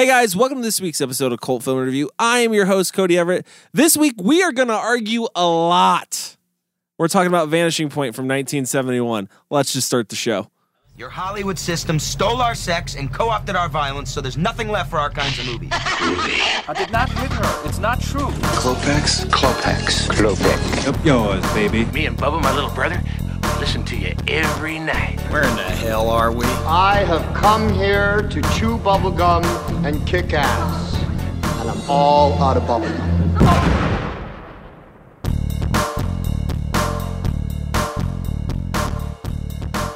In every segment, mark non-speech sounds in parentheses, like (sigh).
Hey guys, welcome to this week's episode of Cult Film Review. I am your host, Cody Everett. This week we are going to argue a lot. We're talking about Vanishing Point from 1971. Let's just start the show. Your Hollywood system stole our sex and co-opted our violence, so there's nothing left for our kinds of movies. (laughs) I did not hit her. It's not true. Klopeks? Klopeks. Klopeks. Up yours, baby. Me and Bubba, my little brother, listen to you every night. Where in the hell are we? I have come here to chew bubblegum and kick ass. And I'm all out of bubblegum.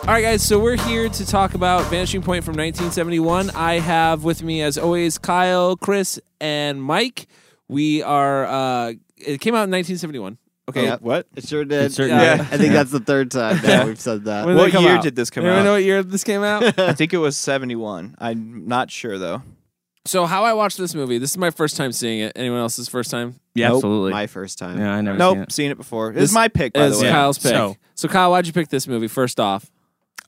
All right, guys, so we're here to talk about Vanishing Point from 1971. I have with me, as always, Kyle, Chris, and Mike. We are, uh, it came out in 1971. Okay. Yep. What? It sure did. sure Yeah. I think that's the third (laughs) time now we've said that. When did What come year out? did this come Anyone out? know what year this came out? (laughs) I think it was 71. I'm not sure though. so, how I watched this movie, this is my first time seeing it. Anyone else's first time? Yeah, Nope. absolutely. My first time. yeah, I never Nope, seen it. seen it before. This This is my pick, by It's the way. Kyle's pick. So, So- Kyle, why'd you pick this movie first off?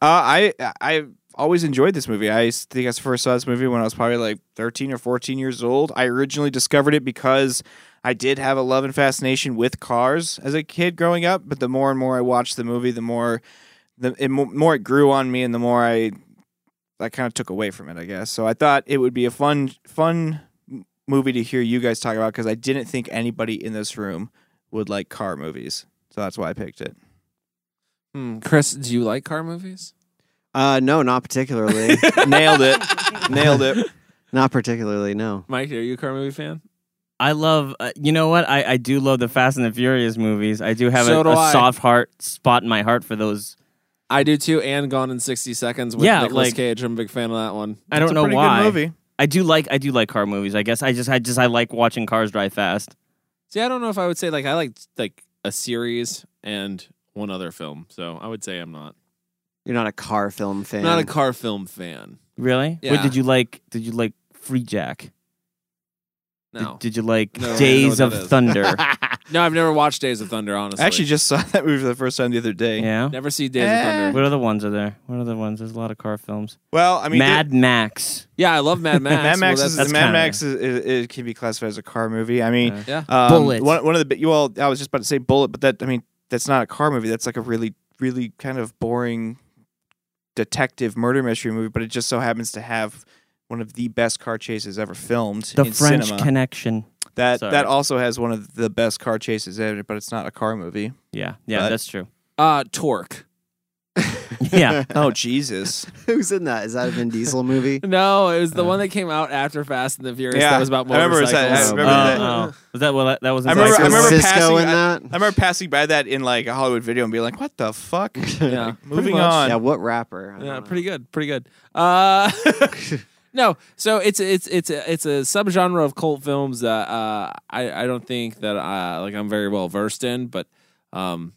Uh, I I always enjoyed this movie. I think I first saw this movie when I was probably like 13 or 14 years old. I originally discovered it because I did have a love and fascination with cars as a kid growing up. But the more and more I watched the movie, the more the it, more it grew on me, and the more I I kind of took away from it. I guess so. I thought it would be a fun fun movie to hear you guys talk about because I didn't think anybody in this room would like car movies. So that's why I picked it. Hmm. Chris, do you like car movies? Uh, no, not particularly. (laughs) Nailed it. (laughs) Nailed it. not particularly. No. Mike, are you a car movie fan? I love. Uh, you know what? I, I do love the Fast and the Furious movies. I do have So a, do a I. soft heart spot in my heart for those. I do too, and Gone in 60 Seconds with Yeah, Nicolas like- Cage. I'm a big fan of that one. I don't It's a know pretty why. Good movie. I do like. I do like car movies. I guess I just. I just. I like watching cars drive fast. See, I don't know if I would say like I like like a series and one other film. So I would say I'm not You're not a car film fan. not a car film fan. Really? Yeah. What did you like? Did you like Freejack? No, Did, did you like No, I don't Days know of what. Thunder? (laughs) (laughs) no, I've never watched Days of Thunder. Honestly, I actually just saw (laughs) that movie for the first time the other day. yeah. never see Days Eh. of Thunder. What other ones are there? What other ones? There's a lot of car films. Well, I mean, Mad Max. Yeah, I love Mad Max. Mad Well, Max that's- is that's Mad kinda- Max is, is, it can be classified as a car movie. I mean, yeah. um, Bullitt. One, one of the bi- you all I was just about to say Bullitt, but that I mean that's not a car movie. That's like a really really kind of boring detective murder mystery movie. But it just so happens to have one of the best car chases ever filmed The in French cinema. Connection. that Sorry. that also has one of the best car chases ever, but it's not a car movie. Yeah. Yeah. But- that's true. Uh, Torque. (laughs) Yeah. (laughs) Oh Jesus! (laughs) Who's in that? Is that a Vin Diesel movie? No, it was the uh. one that came out after Fast and the Furious. Yeah, that was about I remember motorcycles. was that- I remember Oh, that. oh. Was that well? That, that was. I remember- I remember Cisco passing- in I- that. I remember passing by that in like a Hollywood video and being like, "What the fuck?" Yeah, moving on. yeah, what rapper? I Yeah, know. pretty good, pretty good. No, so it's it's it's a, it's a subgenre of cult films that uh, I I don't think that uh, like I'm very well versed in, but um,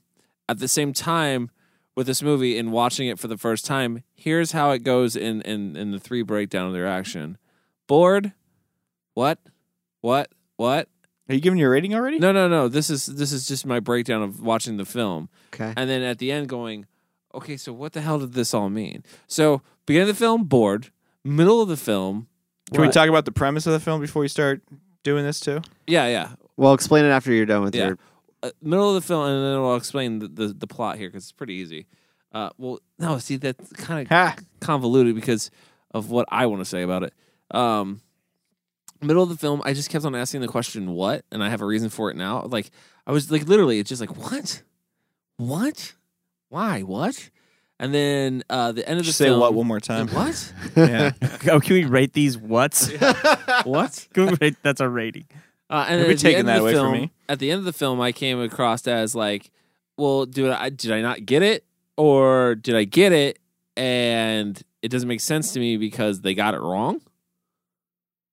at the same time with this movie and watching it for the first time, here's how it goes in in in the three breakdown of their action. Bored? What? What? What? Are you giving your rating already? No, no, no. This is this is just my breakdown of watching the film Okay. and then at the end going, okay, so what the hell did this all mean? So beginning of the film, bored. Middle of the film, Can we what? talk about the premise of the film before you start doing this too? Yeah, yeah. Well, explain it after you're done with Yeah. your. Uh, middle of the film, and then I'll explain the, the, the plot here because it's pretty easy. Uh, well, no, see that's kind of Ha! convoluted because of what I want to say about it. Um, middle of the film, I just kept on asking the question "what," and I have a reason for it now. Like I was like literally, it's just like what, what, why, what, and then uh, the end of the Just say film. what one more time. What? (laughs) yeah. (laughs) Oh, can we rate these whats? (laughs) what? Can we rate, that's our rating. Uh, and You'll then be at the taking end that of the away from film, me. At the end of the film, I came across as like, well, did I did I not get it, or did I get it and it doesn't make sense to me because they got it wrong?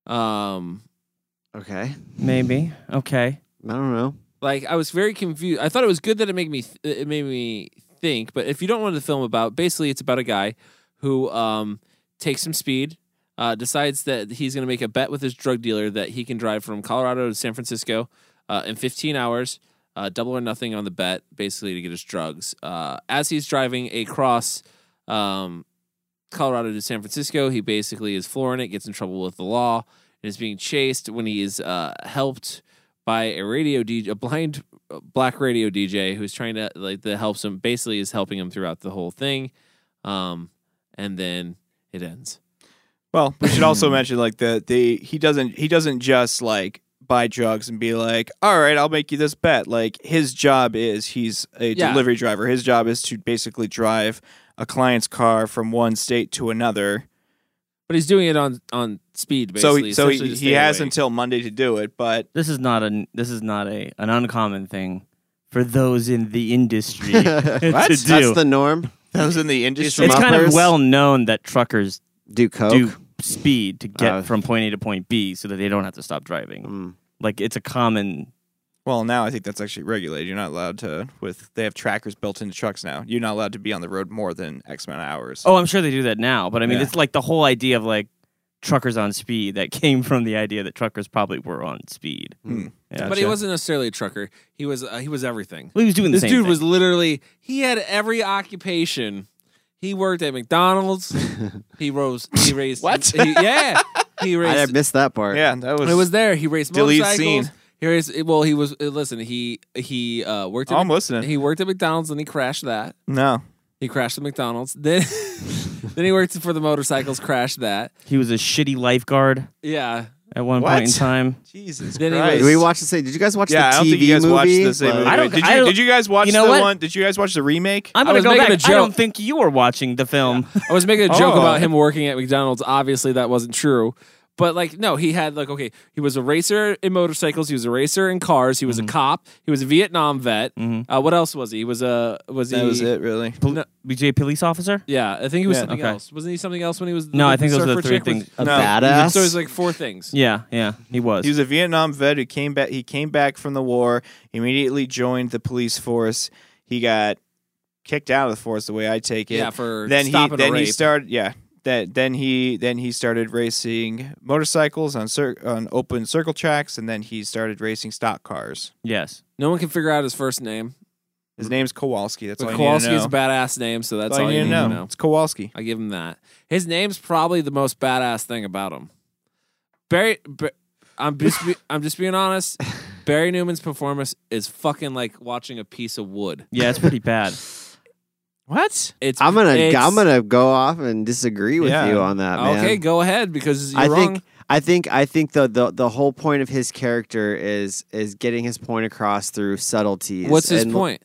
Um, Okay. Maybe. Okay. I don't know. like I was very confused. I thought it was good that it made me th- it made me think, but if you don't know the film about, basically it's about a guy who um takes some speed, uh, decides that he's going to make a bet with his drug dealer that he can drive from Colorado to San Francisco uh, in 15 hours, uh, double or nothing on the bet, basically to get his drugs. Uh, as he's driving across um, Colorado to San Francisco. He basically is flooring it, gets in trouble with the law, and is being chased when he is uh, helped by a radio DJ, a blind black radio DJ who's trying to like that helps him. Basically, is helping him throughout the whole thing, um, and then it ends. Well, we should also mention like the the he doesn't he doesn't just like buy drugs and be like, all right, I'll make you this bet. Like his job is he's a Yeah. delivery driver. His job is to basically drive a client's car from one state to another. But he's doing it on on speed. So Basically, he, so he, he has awake. until Monday to do it. But This is not a this is not a an uncommon thing for those in the industry (laughs) to do. That's the norm. (laughs) that was in the industry. it's kind of well known that truckers Do coke. do speed to get Uh, from point A to point B so that they don't have to stop driving. Mm. Like it's a common. Well, now I think that's actually regulated. You're not allowed to with they have trackers built into trucks now. You're not allowed to be on the road more than X amount of hours. Oh, I'm sure they do that now, but I mean, Yeah. it's like the whole idea of like truckers on speed that (laughs) came from the idea that truckers probably were on speed. Hmm. Yeah. But he wasn't necessarily a trucker. He was uh, he was everything. Well, he was doing the This same dude thing. was literally he had every occupation. He worked at McDonald's. (laughs) he rose. He raised. What? he- yeah. He (laughs) raised I missed that part. yeah, that was. it was there. He raced Delete motorcycles. scene. He raced. Well, he was. uh, Listen, he he uh, worked. At I'm Mc- listening. He worked at McDonald's and he crashed that. no. He crashed at McDonald's. Then then he worked for the motorcycles. Crashed that. He was a shitty lifeguard Yeah. at one What? point in time. Jesus Then he Christ. Did we watch the same? Did you guys watch Yeah, I the don't think you guys movie? watched the same Like- movie. I don't- Did I you, don't- did you guys watch You know the what? one? Did you guys watch the remake? I'm I gonna was go making back. a I joke. don't think you were watching the film. (laughs) I was making a joke Oh. about him working at McDonald's. Obviously, that wasn't true. But like, no, he had like, okay, he was a racer in motorcycles. He was a racer in cars. He was Mm-hmm. a cop. He was a Vietnam vet. Mhm. Uh, what else was he? He was a was he? that was it, really. No, BJ police officer? yeah, I think he was Yeah. something Okay. else. Wasn't he something else when he was? No, the- I think the those are the surfer three chick was- things. a No. badass. So it was like four things. Yeah, yeah, he was. He was a Vietnam vet who came back. He came back from the war. Immediately joined the police force. He got kicked out of the force, the way I take it. Yeah, for then he stopping a then he rape. started. Yeah, that then he then he started racing motorcycles on cir- on open circle tracks, and then he started racing stock cars. yes. No one can figure out his first name. His name's Kowalski. That's But all you need to Kowalski is know. a badass name, so that's That's all you need to know. know. It's Kowalski. I give him that. His name's probably the most badass thing about him. Barry, Ba- I'm just be, I'm just being honest. (laughs) Barry Newman's performance is fucking like watching a piece of wood. Yeah, it's pretty bad. (laughs) What? It's I'm gonna it's- I'm gonna go off and disagree with Yeah. you on that, man. okay. Go ahead because you're I wrong. think I think I think the, the the whole point of his character is is getting his point across through subtleties. What's his And point?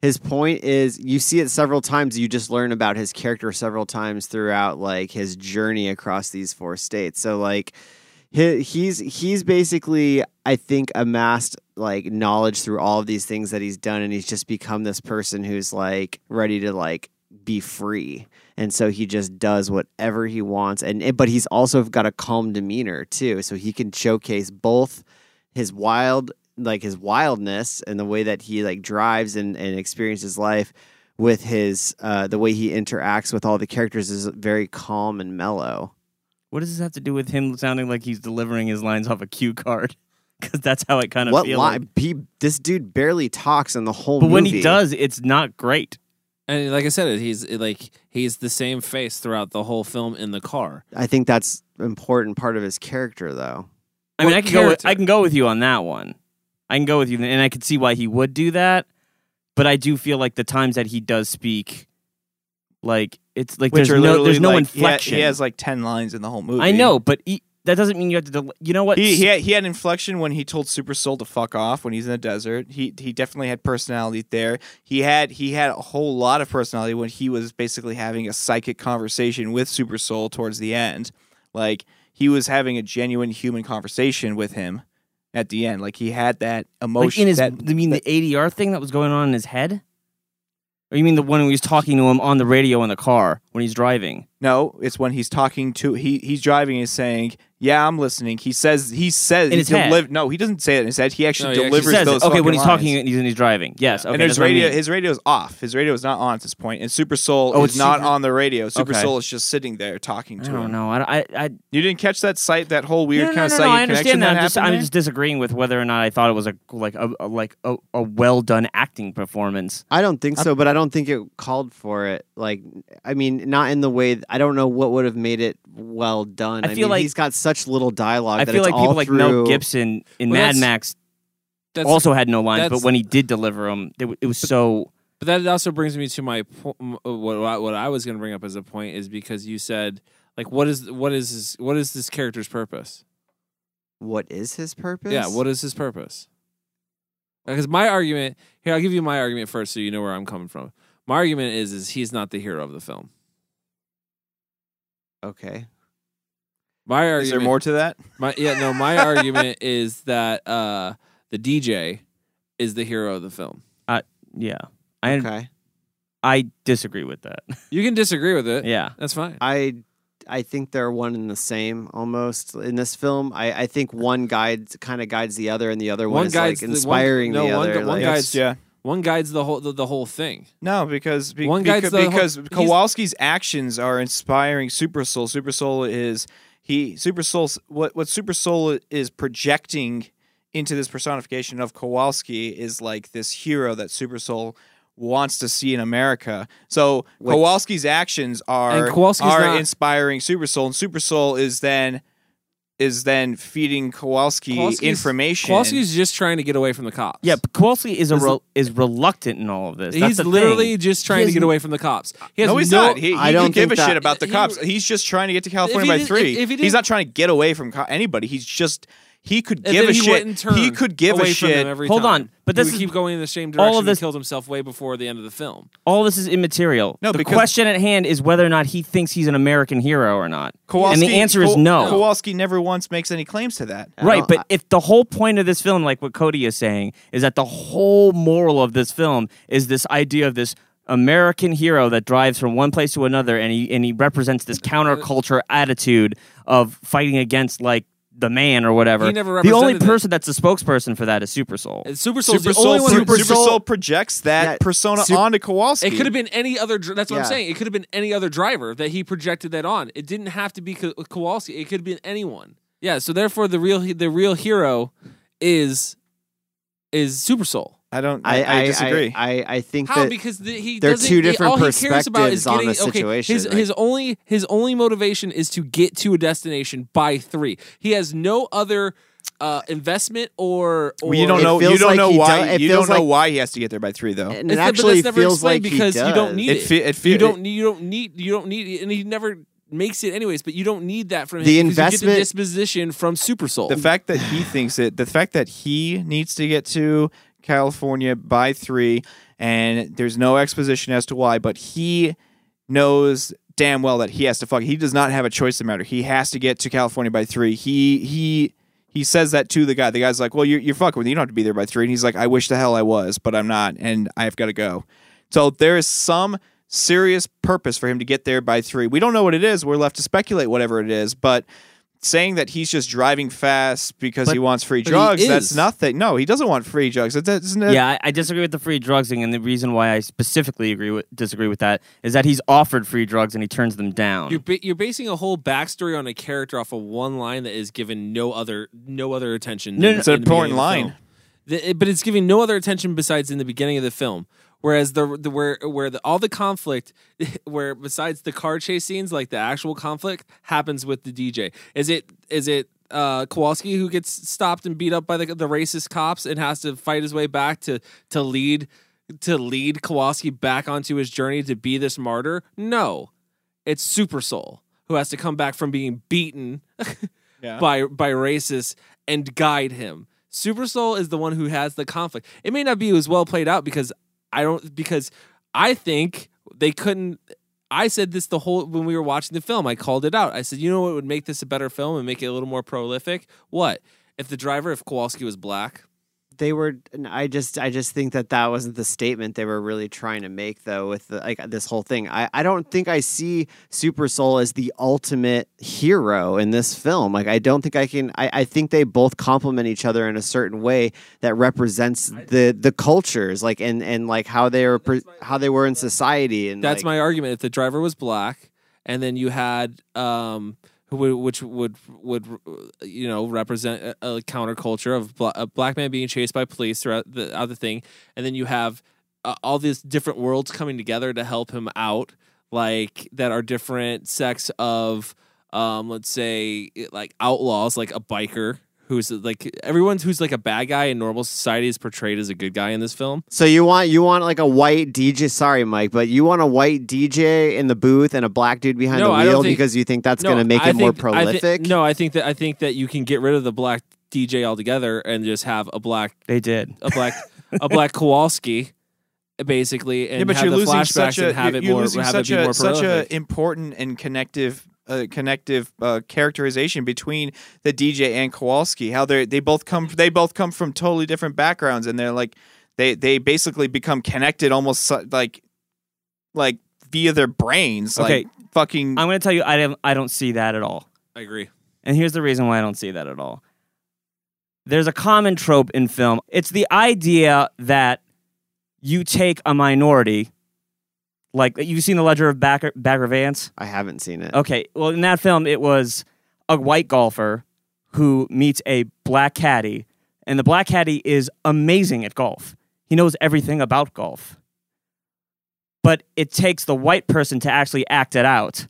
His point is you see it several times. You just learn about his character several times throughout like his journey across these four states. So like he, he's he's basically I think amassed like knowledge through all of these things that he's done, and he's just become this person who's like ready to like be free. And so he just does whatever he wants, and but he's also got a calm demeanor too, so he can showcase both his wild like his wildness and the way that he like drives and, and experiences life with his uh the way he interacts with all the characters is very calm and mellow. What does this have to do with him sounding like he's delivering his lines off a cue card? (laughs) (laughs) Because that's how it kind of What feels. line? He, this dude barely talks in the whole movie. But when he does, it's not great. And like I said, he's eh, like he's the same face throughout the whole film in the car. I think that's important part of his character, though. I mean, What I can go. With. I can go with you on that one. I can go with you, and I can see why he would do that. But I do feel like the times that he does speak, like it's like Which there's no there's no like, he ha- inflection. He, has like ten lines in the whole movie. I know, but he, that doesn't mean you have to. Del- you know what? He, he had, he had inflection when he told Super Soul to fuck off when he's in the desert. He he definitely had personality there. He had he had a whole lot of personality when he was basically having a psychic conversation with Super Soul towards the end. Like he was having a genuine human conversation with him at the end. Like he had that like emotion. in his. that, you mean the ADR thing that was going on in his head? Or you mean the one when he was talking to him on the radio in the car when he's driving? No, it's when he's talking to he he's driving and saying, "Yeah, I'm listening." He says he says In he his head. deliv- No, he doesn't say it in his head. He actually No, he actually delivers He says it. those. okay when fucking he's lines. talking and he's, and he's driving. Yes, okay, and his that's what I radio, mean. his radio's off. His radio is not on at this point. point, and Super Soul Oh, is it's not Super- on the radio. Super Okay. Soul is just sitting there talking I to don't him. know. I, I, I You didn't catch that sight, that whole weird no, no, kind of no, no, site I understand that. connection I'm just, happened I'm there? just disagreeing with whether or not I thought it was a like a, a like a, a well done acting performance. I don't think so, but I don't think it called for it. Like, I mean, not in the way th- I don't know what would have made it well done. I I, feel mean, like- he's got such little dialogue. I that feel it's like people all like through, Mel Gibson in Well, Mad that's- Max That's also had no lines, but when he did deliver them, it, it was so. But that also brings me to my po- uh, what I- what I was going to bring up as a point is because you said like what is what is this, what is this character's purpose? What is his purpose? Yeah, what is his purpose? Because my argument here, I'll give you my argument first, so you know where I'm coming from. My argument is is he's not the hero of the film. Okay. My argument. Is there more to that? (laughs) My yeah, no. My argument (laughs) is that uh, the DJ is the hero of the film. Yeah, I Okay. I disagree with that. (laughs) You can disagree with it. yeah, that's fine. I I think they're one and the same almost in this film. I, I think one guides kind of guides the other, and the other one, One is guides like the- one- inspiring no, the one other. gu- one like- guides- yeah. One guides the whole the, the whole thing. No, because be, One beca- the whole- because he's- Kowalski's actions are inspiring Super Soul. Super Soul is he Super Soul what what Super Soul is projecting into this personification of Kowalski is like this hero that Super Soul wants to see in America. So Which- Kowalski's actions are are not- inspiring Super Soul, and Super Soul is then is then feeding Kowalski Kowalski's- information. Kowalski's just trying to get away from the cops. yeah. But Kowalski is a re- is reluctant in all of this. That's he's the literally thing. just trying He to get away from the cops. He has no, he's no, not. He, he I don't give a think shit about the he- cops. He's just trying to get to California he by did- three. if- if he he's didn't- not trying to get away from co- anybody. He's just he could and give a he shit. turn He could give away a from shit. every Hold time. on, but He this would is- keep going in the same direction. all of this- and killed himself way before the end of the film. all this is immaterial. No, the question at hand is whether or not he thinks he's an American hero or not. Kowalski, and the answer is no. Kowalski never once makes any claims to that. I Right, don't- but if the whole point of this film, like what Cody is saying, is that the whole moral of this film is this idea of this American hero that drives from one place to another, and he and he represents this counterculture attitude of fighting against like the man or whatever. He never the only represented it. person that's the spokesperson for that is Super Soul. And uh, Super Soul's Super the only Soul, one. Super, who- Soul, projects that Yeah, persona Sup- onto Kowalski. It could have been any other. dr- That's what I'm saying. It could have been any other driver that he projected that on. It didn't have to be Ko- Kowalski. It could have been anyone. Yeah. So therefore, the real the real hero is is Super Soul. I don't. I, I, I, disagree. I, I, I think How? that Because the, he they're two different all he cares about is perspectives on getting, the okay, situation, his like- his only his only motivation is to get to a destination by three. He has no other uh, investment or. or Well, you don't know. You don't like know why. do- you don't feels know why he has to get there by three, though. and It's- it but actually that's never feels like because he you don't need It it. fe- it fe- you don't need. You don't need. You don't need. And he never makes it anyways. But you don't need that from him. The you get investment- the disposition from Super Soul. the fact that he thinks it, the fact that he needs to get to California by three, and there's no exposition as to why, but he knows damn well that he has to fuck. He does not have a choice in the matter. He has to get to California by three. He he he says that to the guy. The guy's like, "Well, you're you're fucking with me. You don't have to be there by three. And he's like, "I wish the hell I was, but I'm not, and I've got to go." So there is some serious purpose for him to get there by three. We don't know what it is. We're left to speculate whatever it is, but saying that he's just driving fast because But- he wants free drugs, that's nothing. No, he doesn't want free drugs. That- That's, not yeah, I, I disagree with the free drugs thing, and the reason why I specifically agree with disagree with that is that he's offered free drugs and he turns them down. You're ba- you're basing a whole backstory on a character off of one line that is given no other no other attention. No, in- no, it's an in the beginning important line. The- but it's giving no other attention besides in the beginning of the film. Whereas the, the where where the, all the conflict, (laughs) where besides the car chase scenes, like the actual conflict happens with the DJ. Is it is it uh, Kowalski who gets stopped and beat up by the the racist cops and has to fight his way back to to lead to lead Kowalski back onto his journey to be this martyr? No, it's Super Soul who has to come back from being beaten (laughs) Yeah. by by racists and guide him. Super Soul is the one who has the conflict. It may not be as well played out because I don't because I think they couldn't I said this the whole when we were watching the film. I called it out. I said, "You know what would make this a better film and make it a little more prolific? What? If the driver if Kowalski was black?" They were i just i just think that that wasn't the statement they were really trying to make though with the, like this whole thing. I i don't think i see super soul as the ultimate hero in this film. Like i don't think i can i, I think they both complement each other in a certain way that represents the the cultures like and and like how they were pre- how they were in society and That's like, my argument. If the driver was black, and then you had um, who would, which would would you know represent a, a counterculture of bla- a black man being chased by police throughout the other thing, and then you have uh, all these different worlds coming together to help him out. like that are different sects of um let's say like outlaws like a biker who's like everyone's who's like a bad guy in normal society is portrayed as a good guy in this film So you want you want like a white DJ? Sorry, Mike, but you want a white DJ in the booth and a black dude behind No, the wheel think- because you think that's No, going to make I it more think- I thi- prolific. no i think that i think that you can get rid of the black dj altogether and just have a black They did. a black a black kowalski basically and yeah, but have you're the losing flashbacks such a and have it more have such it be a more such a important and connective uh, connective uh, characterization between the DJ and Kowalski. How they they both come they both come from totally different backgrounds, and they're like they they basically become connected almost so- like like via their brains. Okay. Like fucking. I'm going to tell you, I don't, I don't see that at all. i agree And here's the reason why I don't see that at all. There's a common trope in film. It's the idea that you take a minority, like you've seen the Legend of Bagger, Bagger Vance. I haven't seen it. Okay, well, in that film, it was a white golfer who meets a black caddy, and the black caddy is amazing at golf. He knows everything about golf. But it takes the white person to actually act it out,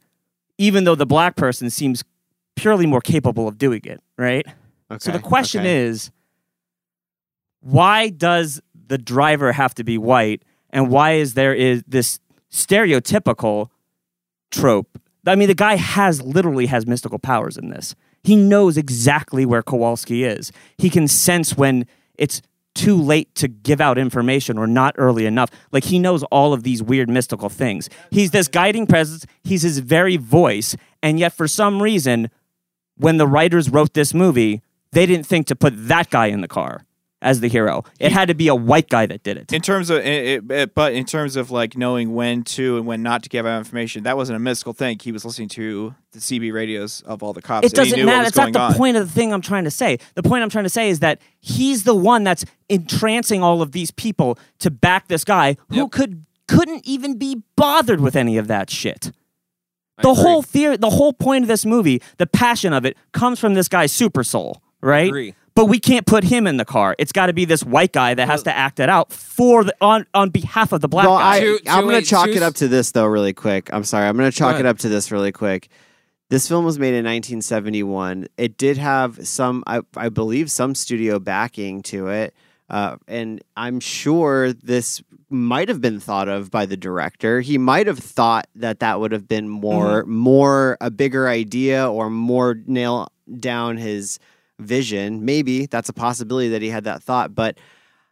even though the black person seems purely more capable of doing it, right? Okay, so the question okay. is why does the driver have to be white and why is there is this stereotypical trope. I mean the guy has literally has mystical powers in this. He knows exactly where kowalski is. He can sense when it's too late to give out information or not early enough. Like he knows all of these weird mystical things. He's this guiding presence. He's his very voice. And yet for some reason when the writers wrote this movie, they didn't think to put that guy in the car as the hero. It had to be a white guy that did it. in terms of, it, it, but in terms of like knowing when to and when not to give out information, that wasn't a mystical thing. He was listening to the CB radios of all the cops. It and he doesn't matter. It's not the on. point of the thing I'm trying to say. The point I'm trying to say is that he's the one that's entrancing all of these people to back this guy who Yep. could couldn't even be bothered with any of that shit. The agree. whole theory, the whole point of this movie, the passion of it, comes from this guy's super soul, right? Agree. But we can't put him in the car. It's got to be this white guy that has to act it out for the on on behalf of the black well, guy. I, Two- I'm two- going wait, to chalk two- it up to this though, really quick. I'm sorry. I'm going to chalk ahead. it up to this really quick. This film was made in 1971. It did have some, I, I believe, some studio backing to it, uh, and I'm sure this might have been thought of by the director. He might have thought that that would have been more, more a bigger idea or more nail down his vision. Maybe that's a possibility that he had that thought, but.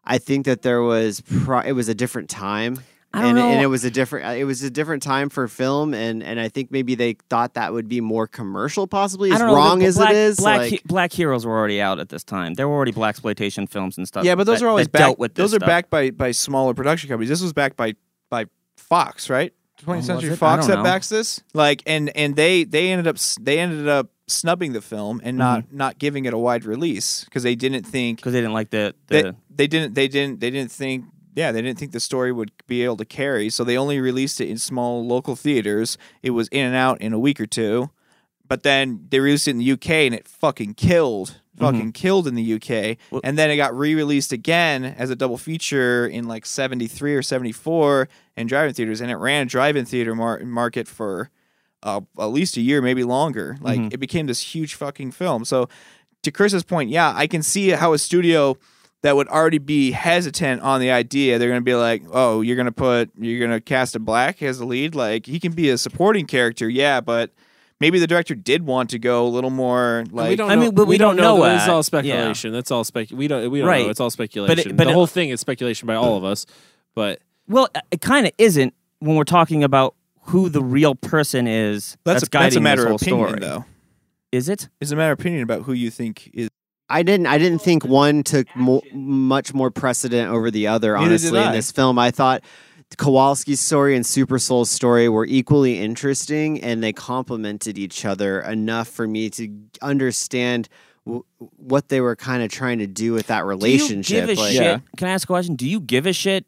I think that there was pro- it was a different time. And, and it was a different uh, it was a different time for film and and I think maybe they thought that would be more commercial possibly I as don't know, wrong as black, it is Black, like, he- black heroes were already out at this time. There were already blaxploitation films and stuff. Yeah, but those that- are always that back, dealt with those this are stuff. backed by by smaller production companies. This was backed by by Fox, right? 20th Century Fox that know. backs this. Like, and and they they ended up they ended up snubbing the film and not mm-hmm. not giving it a wide release because they didn't think because they didn't like the, they, the they didn't they didn't they didn't think yeah they didn't think the story would be able to carry. So they only released it in small local theaters. It was in and out in a week or two. But then they released it in the uk and it fucking killed fucking killed in the uk Well- and then it got re-released again as a double feature in like 73 or 74 in drive-in theaters and it ran a drive-in theater mar- market for uh, at least a year maybe longer. Like it became this huge fucking film. So to Chris's point, yeah, I can see how a studio that would already be hesitant on the idea, they're going to be like, "Oh, you're going to put you're going to cast a black as the lead? Like he can be a supporting character, yeah, but maybe the director did want to go a little more like we don't I mean, but we don't know It's that. all Yeah. speculation. That's all spec. We don't. We don't Right. know. It's all speculation. but the it- whole thing is speculation by all mm. of us. But well, uh, it kind of isn't when we're talking about who the real person is. that's, That's, a, guiding that's a matter this whole of opinion story. though. Is it? It's a matter of opinion about who you think is I didn't I didn't think one took mo- much more precedent over the other honestly in this film. I thought Kowalski's story and Super Soul's story were equally interesting and they complemented each other enough for me to understand w- what they were kind of trying to do with that relationship. Do you give a like, shit? Yeah. Can I ask a question? Do you give a shit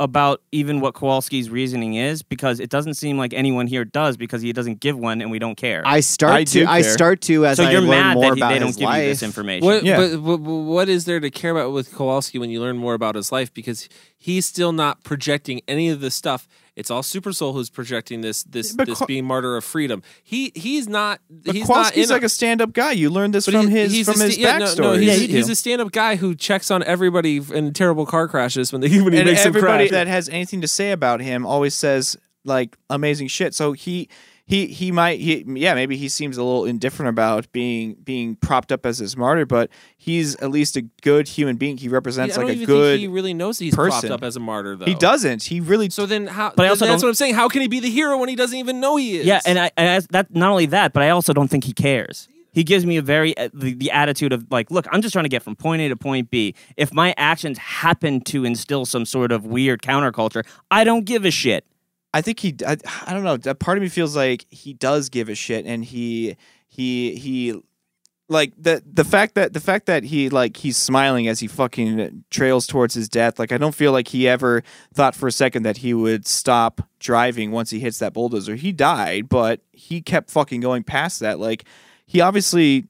about even what Kowalski's reasoning is? Because it doesn't seem like anyone here does because he doesn't give one and we don't care. I start I to I start to as so I you're learn mad more that he, about they don't his give life. you this information. what? Yeah. But, but, but what is there to care about with Kowalski when you learn more about his life? Because he's still not projecting any of the stuff. It's all Super Soul who's projecting this this But this Ko- being martyr of freedom. He he's not But he's not Kowalski's in like a stand-up guy. You learned this from he- his from a his sta- yeah, backstory. No, he's, Yeah, a- he's a stand-up guy who checks on everybody in terrible car crashes when they (laughs) when he and makes them everybody crash. that has anything to say about him always says like amazing shit. So he he he might he yeah maybe he seems a little indifferent about being being propped up as his martyr, but he's at least a good human being. He represents I don't like a good. think he really knows that he's propped up as a martyr though. he doesn't. He really. So then how? But I also that's don't- what I'm saying. How can he be the hero when he doesn't even know he is? Yeah, and I, and I that not only that, but I also don't think he cares. He gives me a very uh, the, the attitude of like, look, I'm just trying to get from point A to point B. If my actions happen to instill some sort of weird counterculture, I don't give a shit. I think he. I, I don't know. Part of me feels like he does give a shit, and he he he like the the fact that the fact that he like he's smiling as he fucking trails towards his death. Like I don't feel like he ever thought for a second that he would stop driving once he hits that bulldozer. He died, but he kept fucking going past that. Like he obviously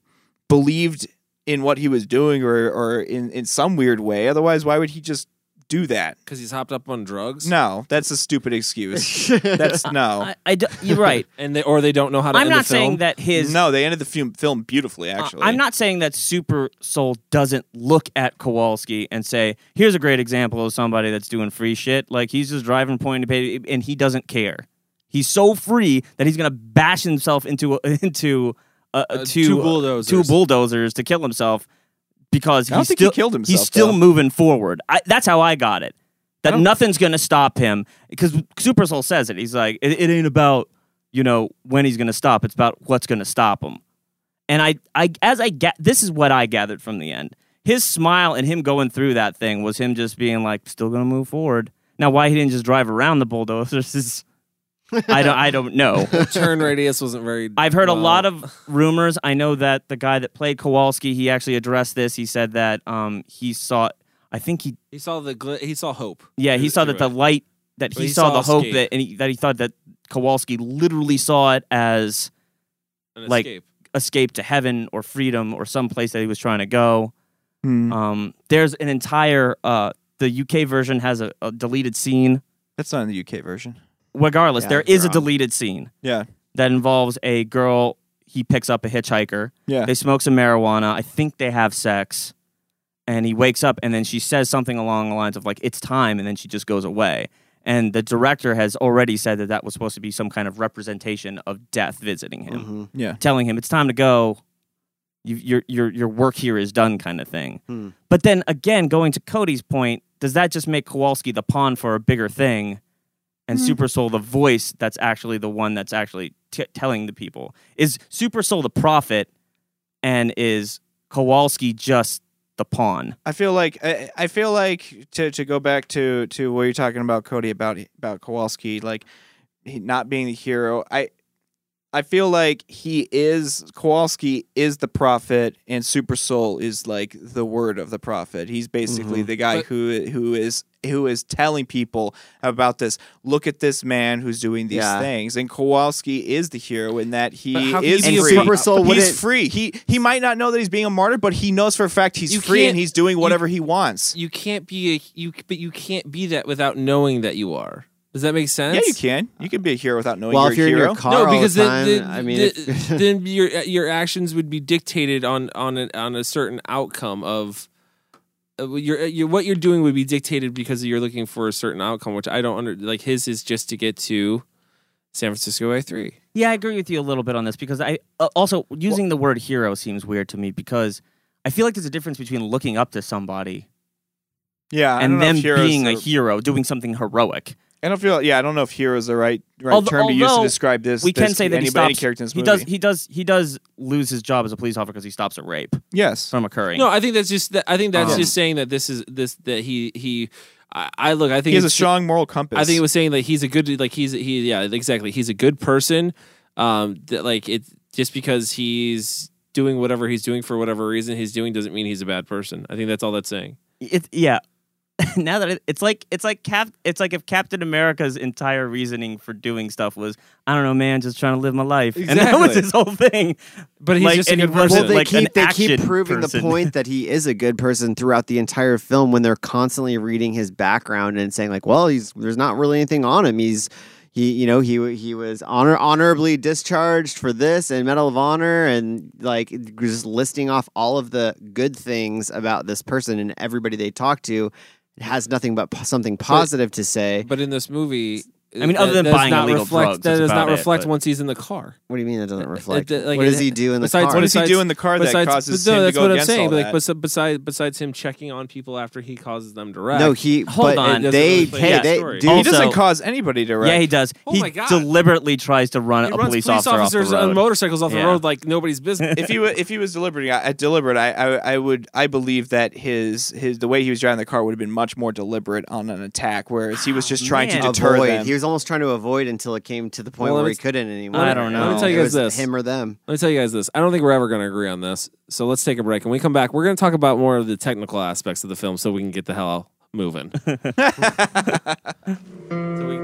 believed in what he was doing, or or in in some weird way. Otherwise, why would he just do that? because he's hopped up on drugs. No, that's a stupid excuse. (laughs) That's no. I, I d- you're right. (laughs) and they or they don't know how to. I'm end not the film. saying that his. no, they ended the film, film beautifully. uh, Actually, I'm not saying that Super Soul doesn't look at Kowalski and say, "Here's a great example of somebody that's doing free shit." Like he's just driving from point to pay, and he doesn't care. He's so free that he's gonna bash himself into a- (laughs) into uh, Uh, two, two bulldozers. two bulldozers to kill himself because he's he still killed himself, He's still though. moving forward. I, that's how I got it. That don't- nothing's gonna stop him because Super Soul says it. He's like, it, it ain't about you know when he's gonna stop. It's about what's gonna stop him. And I, I, as I get, this is what I gathered from the end. His smile and him going through that thing was him just being like, still gonna move forward. Now, why he didn't just drive around the bulldozers (laughs) is, I don't, I don't know. turn radius wasn't very. I've heard a lot of rumors. I know that the guy that played Kowalski, he actually addressed this. He said that um, he saw, I think he, He saw the gl- he saw hope. yeah, he saw that the light that But he, he saw, saw the hope escape. that, and he, that he thought that Kowalski literally saw it as An like- escape. escape to heaven or freedom or some place that he was trying to go. Hmm. Um, there's an entire uh, the UK version has a, a deleted scene. that's not in the UK version. Regardless, Yeah, there you're a deleted scene Yeah, that involves a girl. He picks up a hitchhiker. yeah. They smoke some marijuana. I think they have sex. And he wakes up and then she says something along the lines of like it's time and then she just goes away. And the director has already said that that was supposed to be some kind of representation of death visiting him, Mm-hmm. yeah. telling him it's time to go. You, your your your work here is done, kind of thing. Hmm. But then again, going to Cody's point, does that just make Kowalski the pawn for a bigger thing, and mm. Super Soul the voice that's actually the one that's actually t- telling the people? Is Super Soul the prophet, and is Kowalski just the pawn? I feel like I, I feel like to to go back to to what you're talking about, Cody, about about Kowalski, like he not being the hero. I I feel like he is Kowalski is the prophet, and Super Soul is like the word of the prophet. He's basically mm-hmm. the guy But- who who is who is telling people about this. Look at this man who's doing these Yeah. things, and Kowalski is the hero in that he But how can is he free. Super Soul he's wouldn't- free. He he might not know that he's being a martyr, but he knows for a fact he's free and he's doing you- whatever he wants. You can't be a you, but you can't be that without knowing that you are. Does that make sense? Yeah, you can. You can be a hero without knowing Well, you're if you're a in hero. your car No, all because the then, time, then, I mean, then, if, (laughs) then your your actions would be dictated on on a, on a certain outcome of uh, your, your what you're doing would be dictated because you're looking for a certain outcome, which I don't under like. His is just to get to San Francisco A three. Yeah, I agree with you a little bit on this because I uh, also using the word hero seems weird to me because I feel like there's a difference between looking up to somebody yeah, and know if them being a hero, doing something heroic. I don't feel. Yeah, I don't know if hero is the right right Although- term to use to describe this. we can this- say that any, he any stops. character in this he movie. does. He does. He does lose his job as a police officer because he stops a rape yes. from occurring. No, I think that's just that. I think that's Um, just saying that this is this that he he. I, I look. I think He has a strong moral compass. I think it was saying that he's a good like he's he yeah exactly he's a good person. Um, that like it just because he's doing whatever he's doing for whatever reason he's doing doesn't mean he's a bad person. I think that's all that's saying. It, yeah. (laughs) now that it, it's like it's like Cap, it's like if Captain America's entire reasoning for doing stuff was I don't know, man, just trying to live my life, and that was his whole thing. But he's like, just a and he good person. Well, they like an keep they keep proving person. the point that he is a good person throughout the entire film when they're constantly reading his background and saying like, well, he's there's not really anything on him. He's he you know he he was honor honorably discharged for this and Medal of Honor and like just listing off all of the good things about this person and everybody they talk to has nothing but po- something positive to say. But in this movie, I mean, other than that does buying not illegal reflect, drugs, that that's does not about it, reflect but- once he's in the car. What do you mean it doesn't uh, reflect? it- like, what does it- he do in the besides- car? What does he do in the car that Besides, causes but him no, to that's go what I'm against saying. all But like, that? besides, besides, besides him checking on people after he causes them to wreck. no, he Hold but on. It doesn't they really play hey that they story. dude, he Also- doesn't cause anybody to wreck. Yeah, he does. Oh he my God. deliberately tries to run he a runs police, police officer officers off the road. on motorcycles off the Yeah. road like nobody's business. if he wa- if he was deliberate, I, uh, deliberate, I, I I would I believe that his his the way he was driving the car would have been much more deliberate on an attack, whereas he was just trying Man. to deter avoid. them. He was almost trying to avoid until it came to the point Well, where let he couldn't anymore. I don't know. Let me tell you It guys was this. him or them. Let me tell you guys this. I don't think we're ever going to agree on this. So let's take a break. And we come back, we're going to talk about more of the technical aspects of the film so we can get the hell moving. (laughs) So we-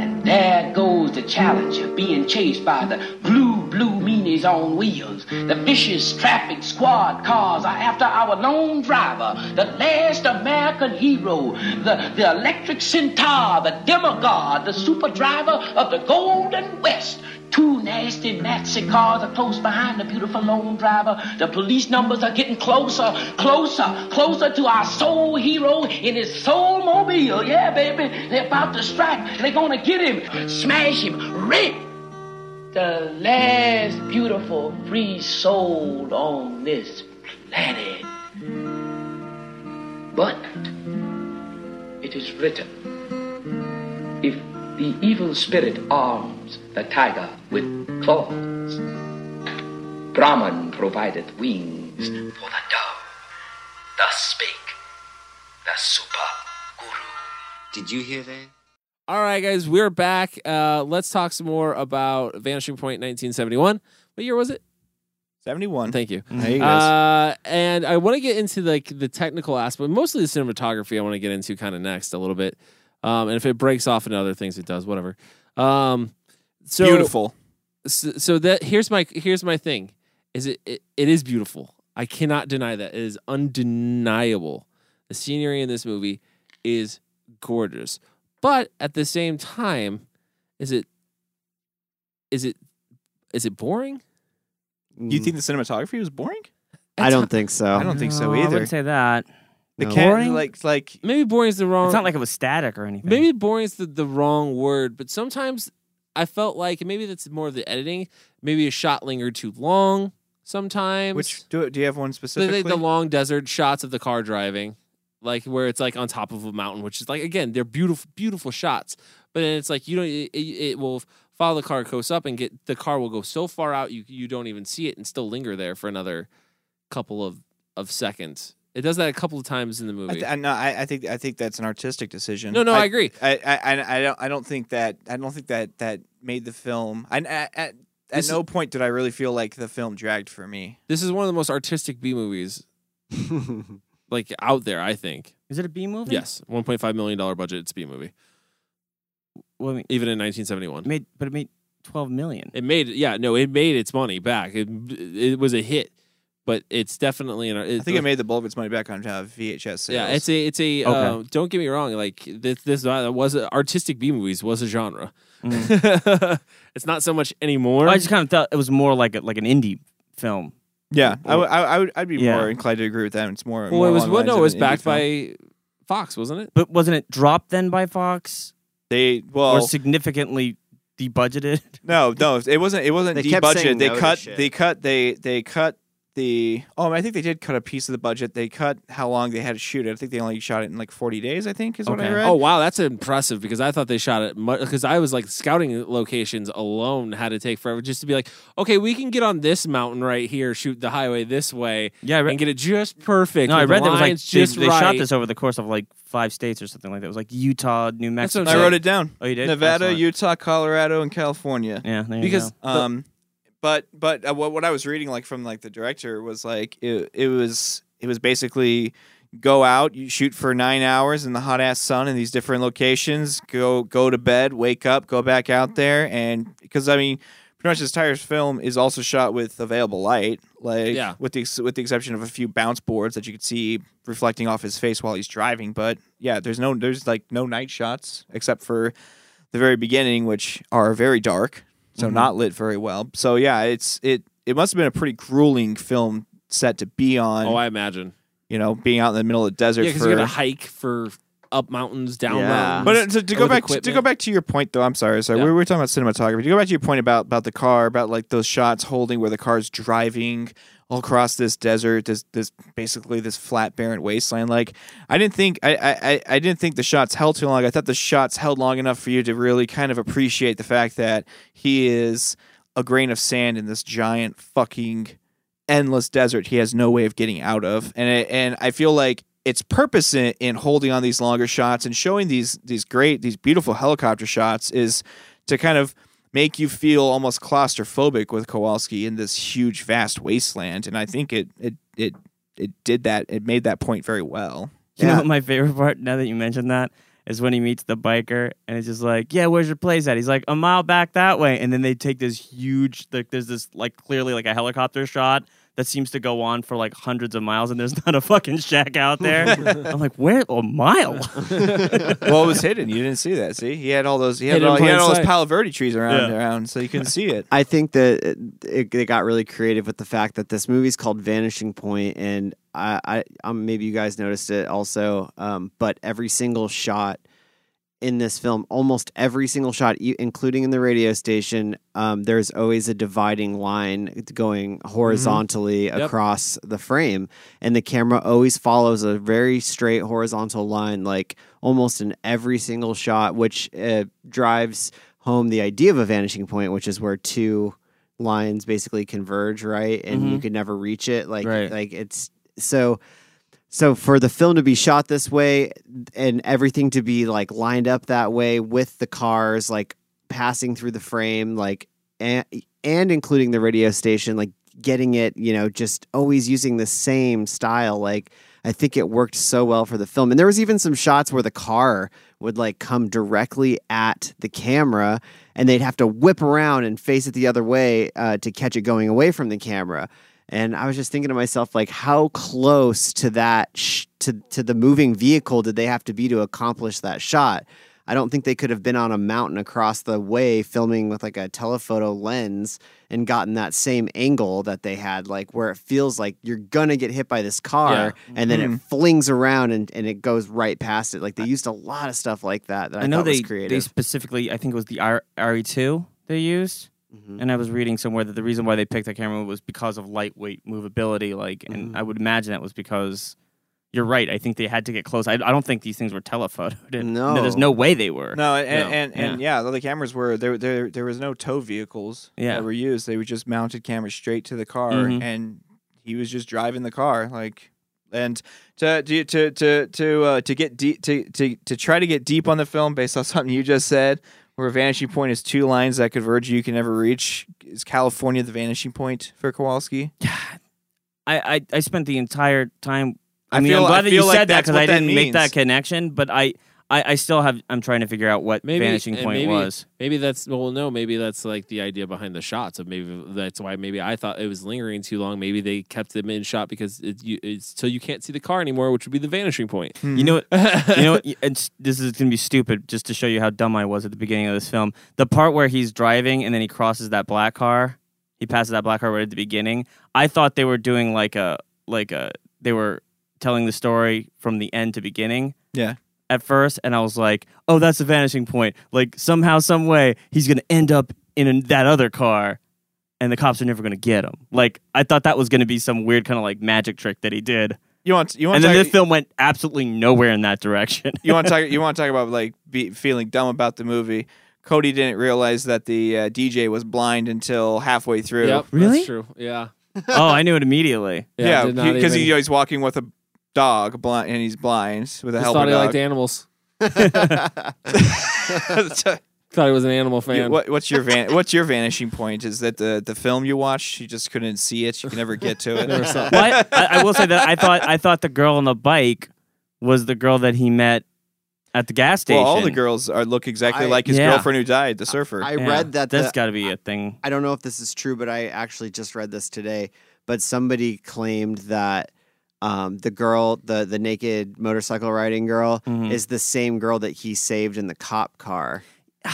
And there goes the Challenger being chased by the blue, blue meanies on wheels. The vicious traffic squad cars are after our lone driver, the last American hero, the, the electric centaur, the demigod, the super driver of the Golden West. Two nasty Nazi cars are close behind the beautiful lone driver. The police numbers are getting closer, closer, closer to our soul hero in his soul mobile. Yeah, baby. They're about to strike. They're gonna get him, smash him, rip the last beautiful free soul on this planet. But it is written if the evil spirit arms the tiger with claws, Brahman provided wings for the dove. Thus spake the super guru. Did you hear that? All right, guys, we're back. Uh, let's talk some more about Vanishing Point 1971. What year was it? Seventy one. Thank you. You go. Uh, and I want to get into like the technical aspect, mostly the cinematography. I want to get into kind of next a little bit. Um, and if it breaks off into other things, it does. Whatever. Um, so Beautiful. So, so that here's my here's my thing. Is it, it it is beautiful. I cannot deny that. It is undeniable. The scenery in this movie is gorgeous. But at the same time, is it is it is it boring? You mm. think the cinematography was boring? I don't think so. I don't think so No, I either. wouldn't say that. The No. cat, Boring? like like Maybe boring is the wrong. It's not like it was static or anything. maybe boring is the, the wrong word, but sometimes I felt like and maybe that's more of the editing. Maybe a shot lingered too long. Sometimes which do do you have one the, specifically? the, the long desert shots of the car driving, like where it's like on top of a mountain, which is like again they're beautiful, beautiful shots. But then it's like you don't. It, it- it will follow the car coast up and get the car will go so far out you you don't even see it and still linger there for another couple of of seconds. It does that a couple of times in the I, movie. th- I, no, I, I think I think that's an artistic decision. No, no, I agree. I, I, I, I don't I don't think that I don't think that that made the film. I, at at, at This is- no point did I really feel like the film dragged for me. this is one of the most artistic B movies (laughs) like out there. I think. Is it a B movie? Yes, one point five million dollar budget. It's a B movie, Well, I mean, even in nineteen seventy one. it made, but it made twelve million. It made yeah no it made its money back. It it was a hit, but it's definitely an. I think it made the bulk of its money back on uh, VHS sales. Yeah, it's a it's a. Okay. Uh, don't get me wrong. Like this this uh, was a, artistic B movies was a genre. (laughs) it's not so much anymore. I just kind of thought it was more like a, like an indie film. Yeah. I, would- I, I would I'd be Yeah. more inclined to agree with that. It's more. well, more it was along the well, lines no, of it was an indie backed film. by Fox, wasn't it? But wasn't it dropped then by Fox they or well significantly debudgeted? no no it wasn't it wasn't They kept saying debudgeted. They no to cut shit. they cut they they cut the oh, I think they did cut a piece of the budget. They cut how long they had to shoot it. I think they only shot it in like 40 days. I think is what I Okay. read. Oh wow, that's impressive because I thought they shot it because I was like scouting locations alone had to take forever just to be like, okay, we can get on this mountain right here, shoot the highway this way, Yeah, I read- and get it just perfect. No, I read that was like lines they, just they right. shot this over the course of like five states or something like that. It was like Utah, New Mexico. I wrote it down. Oh, you did? Nevada, Excellent. Utah, Colorado, and California. Yeah, there you Because go. Um, but but uh, what what I was reading like from like the director was like it it was it was basically go out, you shoot for nine hours in the hot ass sun in these different locations, go go to bed, wake up, go back out there, and because I mean. Pretty much this entire film is also shot with available light, like Yeah. with the ex- with the exception of a few bounce boards that you could see reflecting off his face while he's driving. But yeah, there's no there's like no night shots except for the very beginning, which are very dark, so Mm-hmm. not lit very well. So yeah, it's it it must have been a pretty grueling film set to be on. Oh, I imagine. you know, being out in the middle of the desert Yeah, because you got to hike for up mountains, down Yeah. mountains. but uh, to, to go back to, to go back to your point though, I'm sorry, sorry. Yeah. We were talking about cinematography. To go back to your point about about the car, about like those shots holding where the car's driving all across this desert, this this basically this flat barren wasteland. Like I didn't think I, I I- I didn't think the shots held too long. I thought the shots held long enough for you to really kind of appreciate the fact that he is a grain of sand in this giant fucking endless desert he has no way of getting out of and it, and I feel like its purpose in, in holding on these longer shots and showing these these great these beautiful helicopter shots is to kind of make you feel almost claustrophobic with Kowalski in this huge vast wasteland and I think it it it it did that it made that point very well You know Yeah. what my favorite part now that you mentioned that is when he meets the biker and it's just like, yeah, where's your place at? He's like, a mile back that way. And then they take this huge, like, there's this, like, clearly like a helicopter shot that seems to go on for like hundreds of miles and there's (laughs) not a fucking shack out there. (laughs) I'm like, where? A mile? (laughs) well it was hidden you didn't see that see he had all those he had Hidden all, in he had plain all those sight. Palo Verde trees around Yeah. around so you couldn't see it I think that it, it, they got really creative with the fact that this movie's called Vanishing Point, and I, I um, maybe you guys noticed it also, um, but every single shot in this film, almost every single shot, including in the radio station, um, there's always a dividing line going horizontally Yep. across the frame, and the camera always follows a very straight horizontal line, like almost in every single shot, which uh, drives home the idea of a vanishing point, which is where two lines basically converge, right? And you Mhm. could never reach it. Like, Right. like it's so. So for the film to be shot this way and everything to be like lined up that way with the cars like passing through the frame, like and, and including the radio station, like getting it, you know, just always using the same style, like. I think it worked so well for the film. And there was even some shots where the car would like come directly at the camera and they'd have to whip around and face it the other way uh, to catch it going away from the camera. And I was just thinking to myself, like, how close to that sh- to to the moving vehicle did they have to be to accomplish that shot? I don't think they could have been on a mountain across the way filming with like a telephoto lens and gotten that same angle that they had, like where it feels like you're gonna get hit by this car and then it mm-hmm. flings around and, and it goes right past it. Like they used a lot of stuff like that that I, I know thought they was they specifically, I think it was the R- RE2 they used. Mhm. And I was reading somewhere that the reason why they picked that camera was because of lightweight movability. Like, and I would imagine that was because you're right. I think they had to get close. I, I don't think these things were telephotoed. No. there's no way they were. No, and No. and, and yeah, the cameras were there. There there was no tow vehicles Yeah. that were used. They were just mounted cameras straight to the car, Mhm. and he was just driving the car like. And to to to to to, uh, to get deep to, to to try to get deep on the film based on (laughs) something you just said, where vanishing point is two lines that converge you can never reach. Is California the vanishing point for Kowalski? (sighs) I, I, I spent the entire time. I, I mean, feel- I'm glad that you like said that because I didn't make that connection. But I, I, I still have. I'm trying to figure out what Maybe vanishing point maybe, was. Maybe that's well, no, maybe that's like the idea behind the shots. Of maybe that's why maybe I thought it was lingering too long. Maybe they kept them in shot because it's, you, it's till you can't see the car anymore, which would be the vanishing point. You know, what, you know, what, (laughs) it's, this is gonna be stupid. Just to show you how dumb I was at the beginning of this film, the part where he's driving and then he crosses that black car, he passes that black car right at the beginning. I thought they were doing like a like a they were telling the story from the end to beginning. Yeah. At first, and I was like, "Oh, that's a vanishing point. Like somehow, some way, he's gonna end up in a, that other car." and the cops are never going to get him. Like I thought that was going to be some weird kind of like magic trick that he did. You want you want And to then talk, this film went absolutely nowhere in that direction. you want to talk (laughs) you want to talk about like be, feeling dumb about the movie. Cody didn't realize that the uh, DJ was blind until halfway through. Yep, Really? That's true. Yeah. oh, I knew it immediately. Yeah, did not because even- he, he's walking with a dog blind and he's blind with a Just helper thought he dog. liked animals. (laughs) Thought he was an animal You- fan. what, what's your van, what's your vanishing point? Is that the the film you watched? You just couldn't see it. You could never get to it. (laughs) Never saw- Well, I, I, I will say that I thought I thought the girl on the bike was the girl that he met at the gas station. Well, all the girls are look exactly I- like his Yeah. girlfriend who died, the surfer. I Yeah, read that that's the, got to be a thing. I don't know if this is true, but I actually just read this today. But somebody claimed that um, the girl, the the naked motorcycle riding girl, Mhm. is the same girl that he saved in the cop car. (sighs)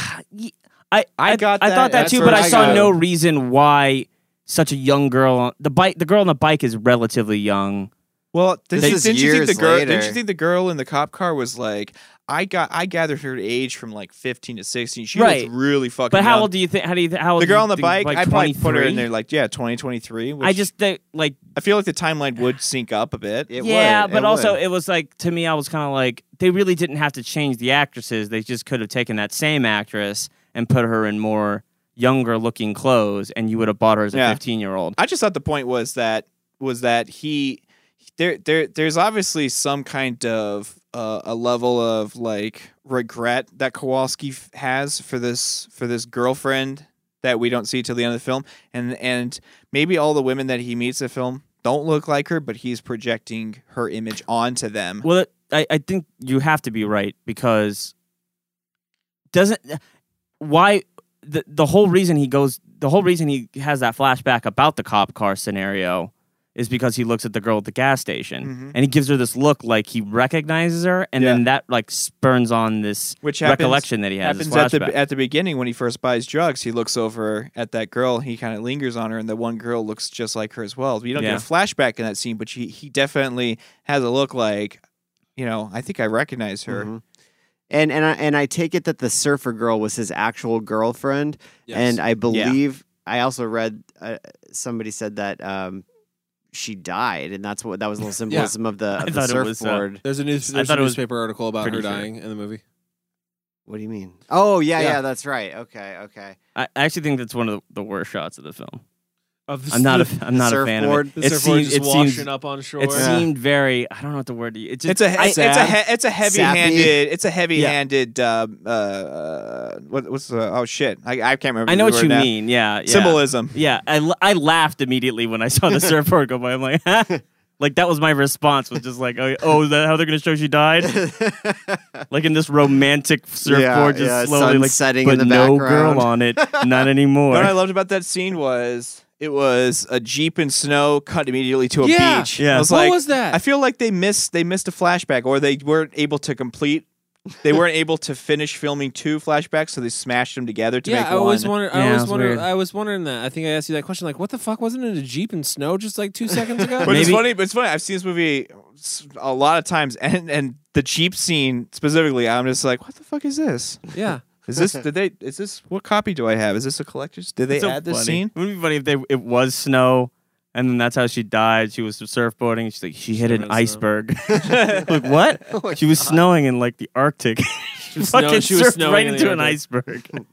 I I got I that. thought that That's too, but I, I saw got no reason why such a young girl the bike. The girl on the bike is relatively young. Well, didn't, This you- is didn't you think the years girl? Didn't you think the girl in the cop car was like? I got. I gathered her age from like fifteen to sixteen. She Right. was really fucking. But how young. old do you think? How do you? How old the girl on the bike? Like I'd probably put her in there like yeah, twenty twenty three. I just think like I feel like the timeline would sync up a bit. It yeah, would, but it also would. it was like to me, I was kind of like they really didn't have to change the actresses. They just could have taken that same actress and put her in more younger looking clothes, and you would have bought her as a Yeah. fifteen year old. I just thought the point was that was that he there there there's obviously some kind of uh, a level of like regret that Kowalski f- has for this for this girlfriend that we don't see till the end of the film, and and maybe all the women that he meets in the film don't look like her, but he's projecting her image onto them. Well, I I think you have to be right because doesn't why the the whole reason he goes the whole reason he has that flashback about the cop car scenario is because he looks at the girl at the gas station Mhm. and he gives her this look like he recognizes her and then that like spurns on this Which happens, recollection that he has. happens at the at the beginning when he first buys drugs. He looks over at that girl. He kind of lingers on her, and the one girl looks just like her as well. You don't Yeah. get a flashback in that scene, but he he definitely has a look like, you know, I think I recognize her. Mhm. And and I, and I take it that the surfer girl was his actual girlfriend, Yes. and I believe I also read uh, somebody said that um, she died, and that's what that was a little symbolism of the, I of the thought it was, uh, surfboard. There's a news. There's thought a it was newspaper article about her pretty sure. dying in the movie. what do you mean? Oh yeah, Yeah. yeah, that's right. Okay, okay. I I actually think that's one of the, the worst shots of the film. Of the, I'm not a the, I'm not a fan of surfboard? it. the It surfboard seemed just it washing seems up on shore. it seemed very I don't know what the word it just It's a I- it's, it's a he, it's a heavy handed it's a heavy-handed. uh, uh, uh, what, what's the oh shit I, I can't remember I know what you now. mean. Yeah, yeah. symbolism Yeah, I laughed immediately when I saw the (laughs) surfboard go by. I'm like, (laughs) like that was my response. Was just like, oh, oh is that how they're gonna show she died? (laughs) like in this romantic surfboard, just yeah, slowly sun like, setting but in the no background. girl on it, not anymore. What I loved about that scene was it was a jeep in snow cut immediately to a Yeah. beach. Yeah. I was What like, was that? I feel like they missed they missed a flashback, or they weren't able to complete. They weren't able to finish filming two flashbacks, so they smashed them together to yeah, make I always one. wondered. Yeah, I it always was wondered. weird. I was wondering that. I think I asked you that question. Like, what the fuck wasn't it a jeep in snow just like two seconds ago? (laughs) But it's Maybe- funny. But it's funny. I've seen this movie s- a lot of times, and and the jeep scene specifically, I'm just like, what the fuck is this? yeah. Is this did they? Is this what copy do I have? Is this a collector's? Did they It's so add this funny. scene? It would be funny if they it was snow, and then that's how she died. She was surfboarding. She's like, she hit an been iceberg. (laughs) (laughs) like what? she was snowing in like the Arctic. (laughs) she was snowing- fucking she was surfed snowing right in the into an Arctic. iceberg.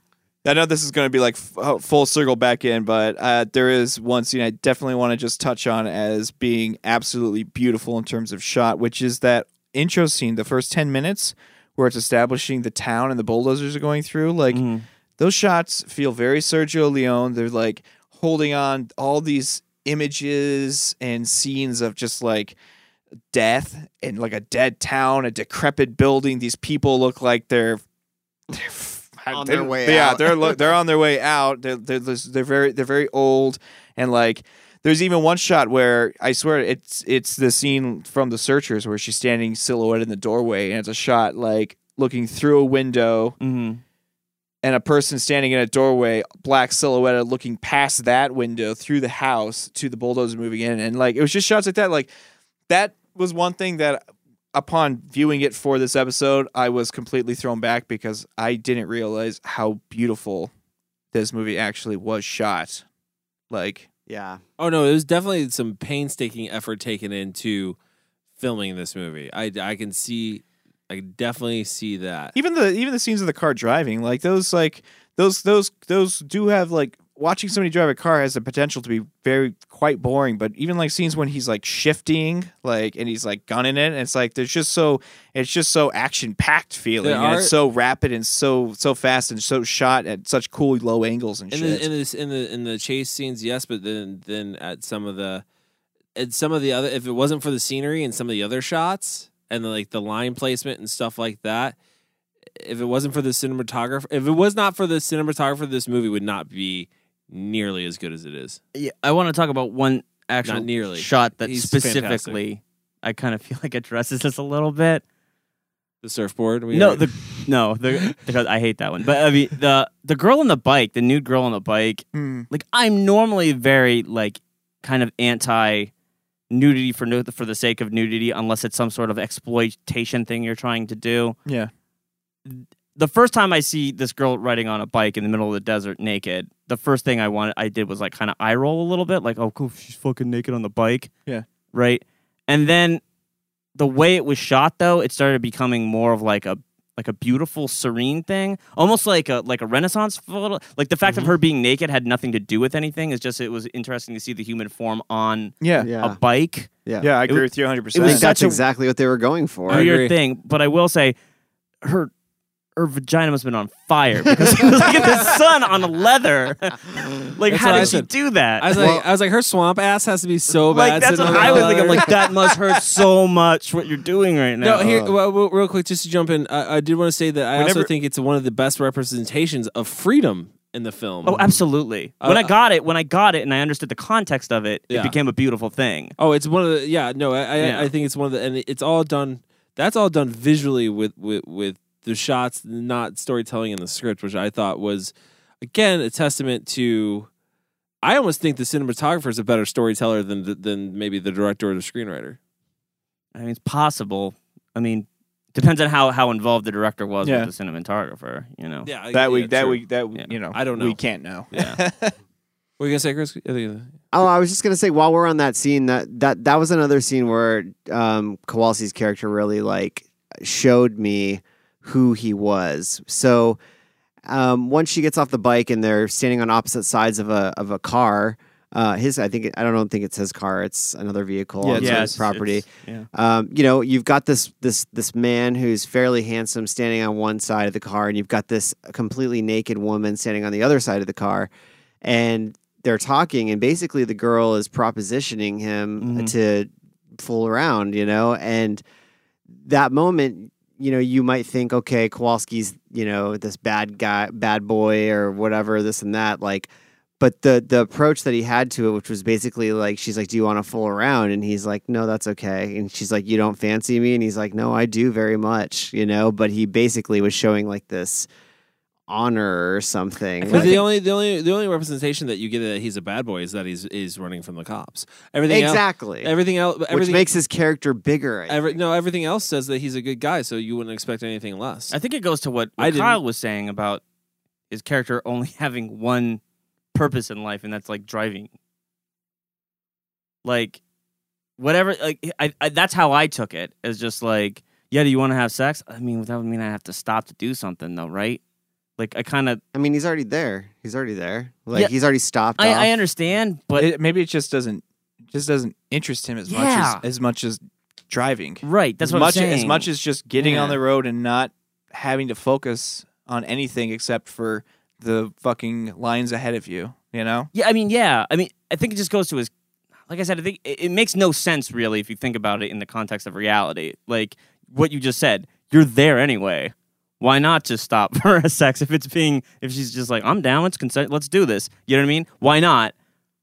I know this is going to be like f- uh, full circle back in, but uh, there is one scene I definitely want to just touch on as being absolutely beautiful in terms of shot, which is that intro scene, the first 10 minutes where it's establishing the town and the bulldozers are going through. Like, Mhm. those shots feel very Sergio Leone. They're like holding on all these images and scenes of just like death and like a dead town, a decrepit building. These people look like they're, they're On their way yeah, out. they're (laughs) they're on their way out. They're, they're they're very they're very old and like. There's even one shot where I swear it's it's the scene from The Searchers where she's standing silhouetted in the doorway and it's a shot like looking through a window Mhm. and a person standing in a doorway, black silhouetted, looking past that window through the house to the bulldozer moving in, and like it was just shots like that. Like that was one thing that, upon viewing it for this episode, I was completely thrown back because I didn't realize how beautiful this movie actually was shot. Like Yeah. Oh no, there's definitely some painstaking effort taken into filming this movie. I I can see, I can definitely see that. even the even the scenes of the car driving, like those like those those those do have like watching somebody drive a car has the potential to be very quite boring. But even like scenes when he's like shifting, like and he's like gunning it, and it's like there's just so it's just so action packed feeling, There and it's so rapid and so so fast and so shot at such cool low angles and in shit. the in this in the in the chase scenes, yes, but then then at some of the at some of the other if it wasn't for the scenery and some of the other shots and the, like the line placement and stuff like that, if it wasn't for the cinematographer, if it was not for the cinematographer, this movie would not be nearly as good as it is. Yeah, I want to talk about one actual Not nearly. shot that He's specifically I kind of feel like addresses this a little bit. The surfboard. we no, already- the no, the because I hate that one. But I mean the the girl on the bike, the nude girl on the bike. Hmm. Like I'm normally very like kind of anti nudity for nu- for the sake of nudity, unless it's some sort of exploitation thing you're trying to do. yeah, The first time I see this girl riding on a bike in the middle of the desert naked, the first thing I wanted I did was like kind of eye roll a little bit, like oh cool, she's fucking naked on the bike. Yeah. right. And then the way it was shot though, it started becoming more of like a like a beautiful, serene thing, almost like a like a Renaissance photo. Like the fact of Mm-hmm. her being naked had nothing to do with anything. It's just it was interesting to see the human form on yeah, Yeah. a bike. Yeah. yeah. I agree wa- with you 100. it I think percent that's a- exactly what they were going for. I agree. Weird thing, but I will say, her her vagina must have been on fire because it was like in the (laughs) sun on leather. like, That's how what I did she said. do that? I was like, I was like, her swamp ass has to be so bad. like that's sitting what on I was thinking. I'm like, that must hurt (laughs) so much. What you're doing right now? No, here, well, well, real quick, just to jump in, I, I did want to say that I also Whenever- think it's one of the best representations of freedom in the film. Oh, absolutely. When Uh, I got it, when I got it, and I understood the context of it, Yeah. it became a beautiful thing. Oh, it's one of the yeah. No, I I, Yeah. I think it's one of the and it's all done. That's all done visually with with with the shots, not storytelling in the script, which I thought was again a testament to. I almost think the cinematographer is a better storyteller than than maybe the director or the screenwriter. I mean, it's possible. I mean, depends on how how involved the director was Yeah. with the cinematographer. You know. Yeah, that yeah, week, that true. week, that Yeah. you know, I don't know. We can't know. Yeah. (laughs) What are you gonna say, Chris? Oh, I was just gonna say while we're on that scene, that that that was another scene where um, Kowalski's character really like showed me who he was. So um, once she gets off the bike and they're standing on opposite sides of a of a car, uh, his I think I don't know, think it's his car. It's another vehicle Yeah, on it's- his property. yeah. Um, you know, you've got this this this man who's fairly handsome standing on one side of the car, and you've got this completely naked woman standing on the other side of the car, and they're talking, and basically the girl is propositioning him Mhm. to fool around, you know, and that moment. You know, you might think, okay, Kowalski's, you know, this bad guy, bad boy, or whatever, this and that. Like, but the the approach that he had to it, which was basically like, she's like, "Do you want to fool around?" And he's like, "No, that's okay." And she's like, "You don't fancy me?" And he's like, "No, I do very much," you know. But he basically was showing like this honor or something. But Like, the only the only the only representation that you get that he's a bad boy is that he's is running from the cops. Everything else- exactly, everything else, which makes his character bigger. I Every, no, everything else says that he's a good guy, so you wouldn't expect anything less. I think it goes to what, what didn't- Kyle was saying about his character only (laughs) having one purpose in life, and that's like driving. Like, whatever. Like, I, I that's how I took it. As just like, yeah, do you want to have sex? I mean, that would mean I have to stop to do something, though, right? Like, I kind of, I mean, he's already there. He's already there. Like Yeah. he's already stopped. I, off. I understand, but it, maybe it just doesn't just doesn't interest him as Yeah. much as as much as driving. right, that's as what much I'm saying. as much as just getting on Yeah. the road and not having to focus on anything except for the fucking lines ahead of you. You know? Yeah, I mean, yeah. I mean, I think it just goes to his. Like I said, I think it, it makes no sense really if you think about it in the context of reality. Like what you just said, you're there anyway. Why not just stop (laughs) for a sex if it's being if she's just like I'm down, let's consent, let's do this. You know what I mean? Why not?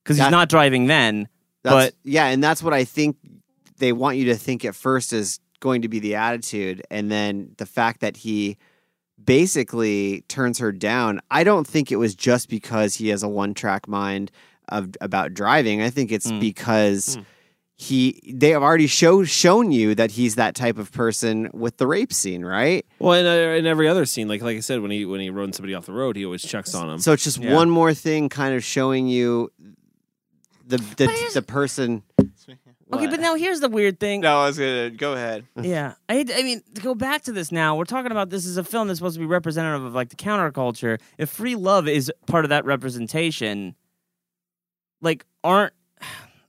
Because he's That- not driving then. That's, but yeah, and that's what I think they want you to think at first is going to be the attitude, and then the fact that he basically turns her down. I don't think it was just because he has a one-track mind of about driving. I think it's Mm. because Mm. He they have already show, shown you that he's that type of person with the rape scene, right? well, in, uh, in every other scene, like like I said, when he when he runs somebody off the road, he always checks on him. So it's just Yeah. one more thing kind of showing you the the, the person. Okay, but now here's the weird thing. No, I was gonna go ahead. (laughs) Yeah, I, I mean, to go back to this now, we're talking about this is a film that's supposed to be representative of like the counterculture. If free love is part of that representation, like aren't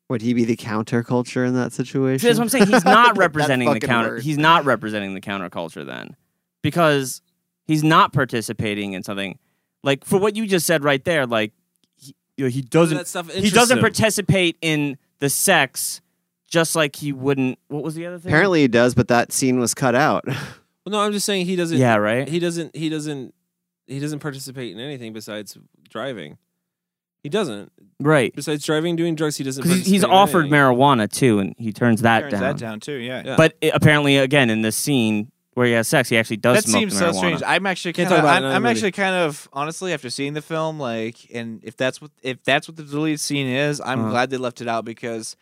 Would he be the counterculture in that situation? that's what I'm saying? He's not (laughs) representing the fucking counter. word. He's not representing the counterculture then, because he's not participating in something like for what you just said right there. Like he, you know, he doesn't. that stuff he doesn't him. participate in the sex, just like he wouldn't. What was the other thing? Apparently he does, but that scene was cut out. (laughs) Well, no, I'm just saying he doesn't. Yeah, right. He doesn't. He doesn't. He doesn't participate in anything besides driving. He doesn't. right. Besides driving, doing drugs, he doesn't. Because he's participate in offered anything. marijuana too, and he turns that Turns down. that down too. Yeah. Yeah. But it, apparently, again, in this scene where he has sex, he actually does That smoke seems the so marijuana. strange. I'm actually Can't kind of, talk about I'm, in I'm the actually kind of honestly after seeing the film, like, and if that's what if that's what the deleted scene is, I'm Uh-huh. glad they left it out because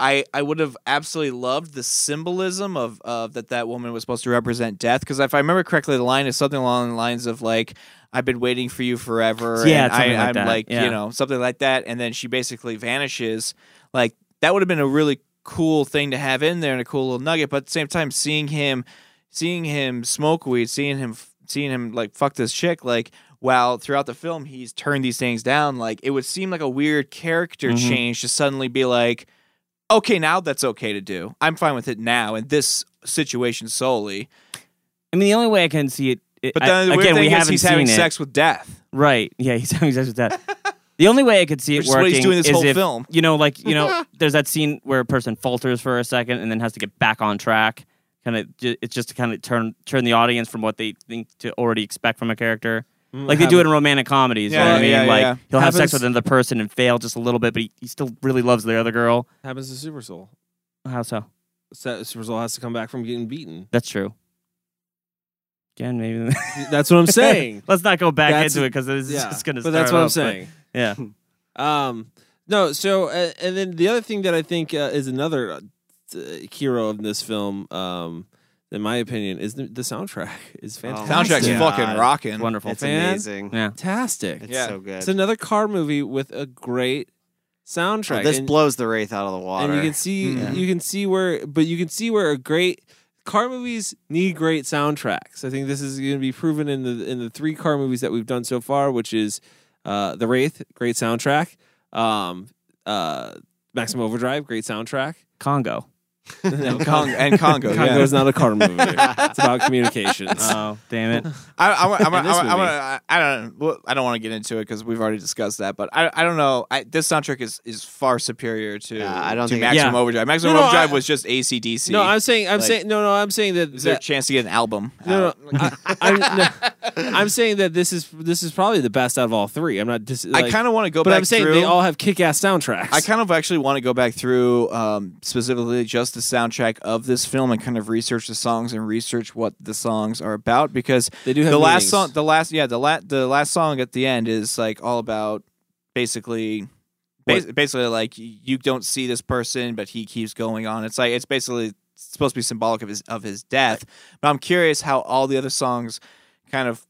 I I would have absolutely loved the symbolism of of that that woman was supposed to represent death. Because if I remember correctly, the line is something along the lines of like. I've been waiting for you forever. Yeah, and I, like I'm that, like, yeah. you know, something like that. And then she basically vanishes. Like that would have been a really cool thing to have in there and a cool little nugget. But at the same time, seeing him, seeing him smoke weed, seeing him, seeing him like fuck this chick, like while throughout the film he's turned these things down, like it would seem like a weird character Mhm. change to suddenly be like, okay, now that's okay to do. I'm fine with it now in this situation solely. I mean, the only way I can see it. it But I- then the weird again, we is haven't he's having it. sex with death. Right? Yeah, he's (laughs) having sex with death. (laughs) the only way I could see it Which is what working he's doing this is whole if, film. You know, like you know, (laughs) there's that scene where a person falters for a second and then has to get back on track. Kind of, it's just to kind of turn turn the audience from what they think to already expect from a character. Like they do it in romantic comedies. you know Yeah, what I mean? yeah, like yeah. he'll have sex Happens- with another person and fail just a little bit, but he, he still really loves the other girl. happens to Super Soul. How so? Sa- Super Soul has to come back from getting beaten. That's true. Again, maybe. (laughs) That's what I'm saying. (laughs) Let's not go back That's- into it because it's yeah, just going to. but that's what I'm saying. Yeah. (laughs) Um, no, so uh, and then the other thing that I think uh, is another uh, t- hero of this film, um, in my opinion, is the, the soundtrack (laughs) is fantastic. Soundtrack's Yeah. fucking rocking. Wonderful. It's fan. amazing. Yeah. fantastic. It's Yeah. so good. It's another car movie with a great soundtrack. Oh, this and, blows the wraith out of the water. and you can see Mm-hmm. you can see where, but you can see where a great car movies need great soundtracks. I think this is going to be proven in the in the three car movies that we've done so far, which is uh, the Wraith, great soundtrack. Um, uh, Maximum Overdrive, great soundtrack. Congo. (laughs) No, Cong- and Congo. Congo yeah. is not a car movie. (laughs) it's about communications. Oh, damn it. I, I, I, I, I, movie. I, I don't well, I don't want to get into it because we've already discussed that, but I, I don't know. I, this soundtrack is, is far superior to, Yeah, I don't to think- Maximum Yeah. Overdrive. Maximum No, no, Overdrive I- was just ACDC. no, I'm saying, I'm Like- saying, no, no, I'm saying that. is there a chance to get an album? no, no, I, I'm, no, (laughs) I'm saying that this is this is probably the best out of all three. I'm not. Dis- I kind of want to go but back I'm saying through. they all have kick-ass soundtracks. I kind of actually want to go back through um, specifically just the soundtrack of this film and kind of research the songs and research what the songs are about because They do have the last song, the last yeah, the la- the last song at the end is like all about basically. bas- Basically, like you don't see this person, but he keeps going on. It's like it's basically supposed to be symbolic of his of his death. But I'm curious how all the other songs kind of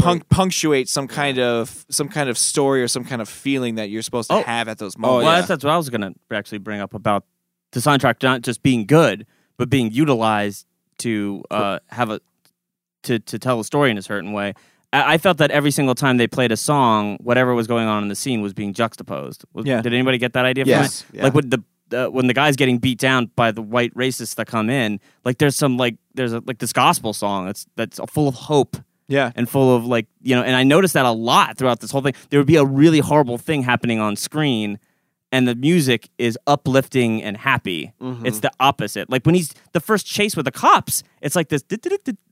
punc- punctuate some kind of some kind of story or some kind of feeling that you're supposed to Oh. have at those Oh, moments. well, yeah. that's, that's what I was going to actually bring up about the soundtrack not just being good, but being utilized to uh, have a to to tell a story in a certain way. I, I felt that every single time they played a song, whatever was going on in the scene was being juxtaposed. Was- Yeah. Did anybody get that idea? Yes, From it? yeah. Like when the uh, when the guy's getting beat down by the white racists that come in, like there's some like there's a, like this gospel song that's that's full of hope Yeah. and full of like you know and i noticed that a lot throughout this whole thing there would be a really horrible thing happening on screen and the music is uplifting and happy mm-hmm. it's the opposite like when he's the first chase with the cops it's like this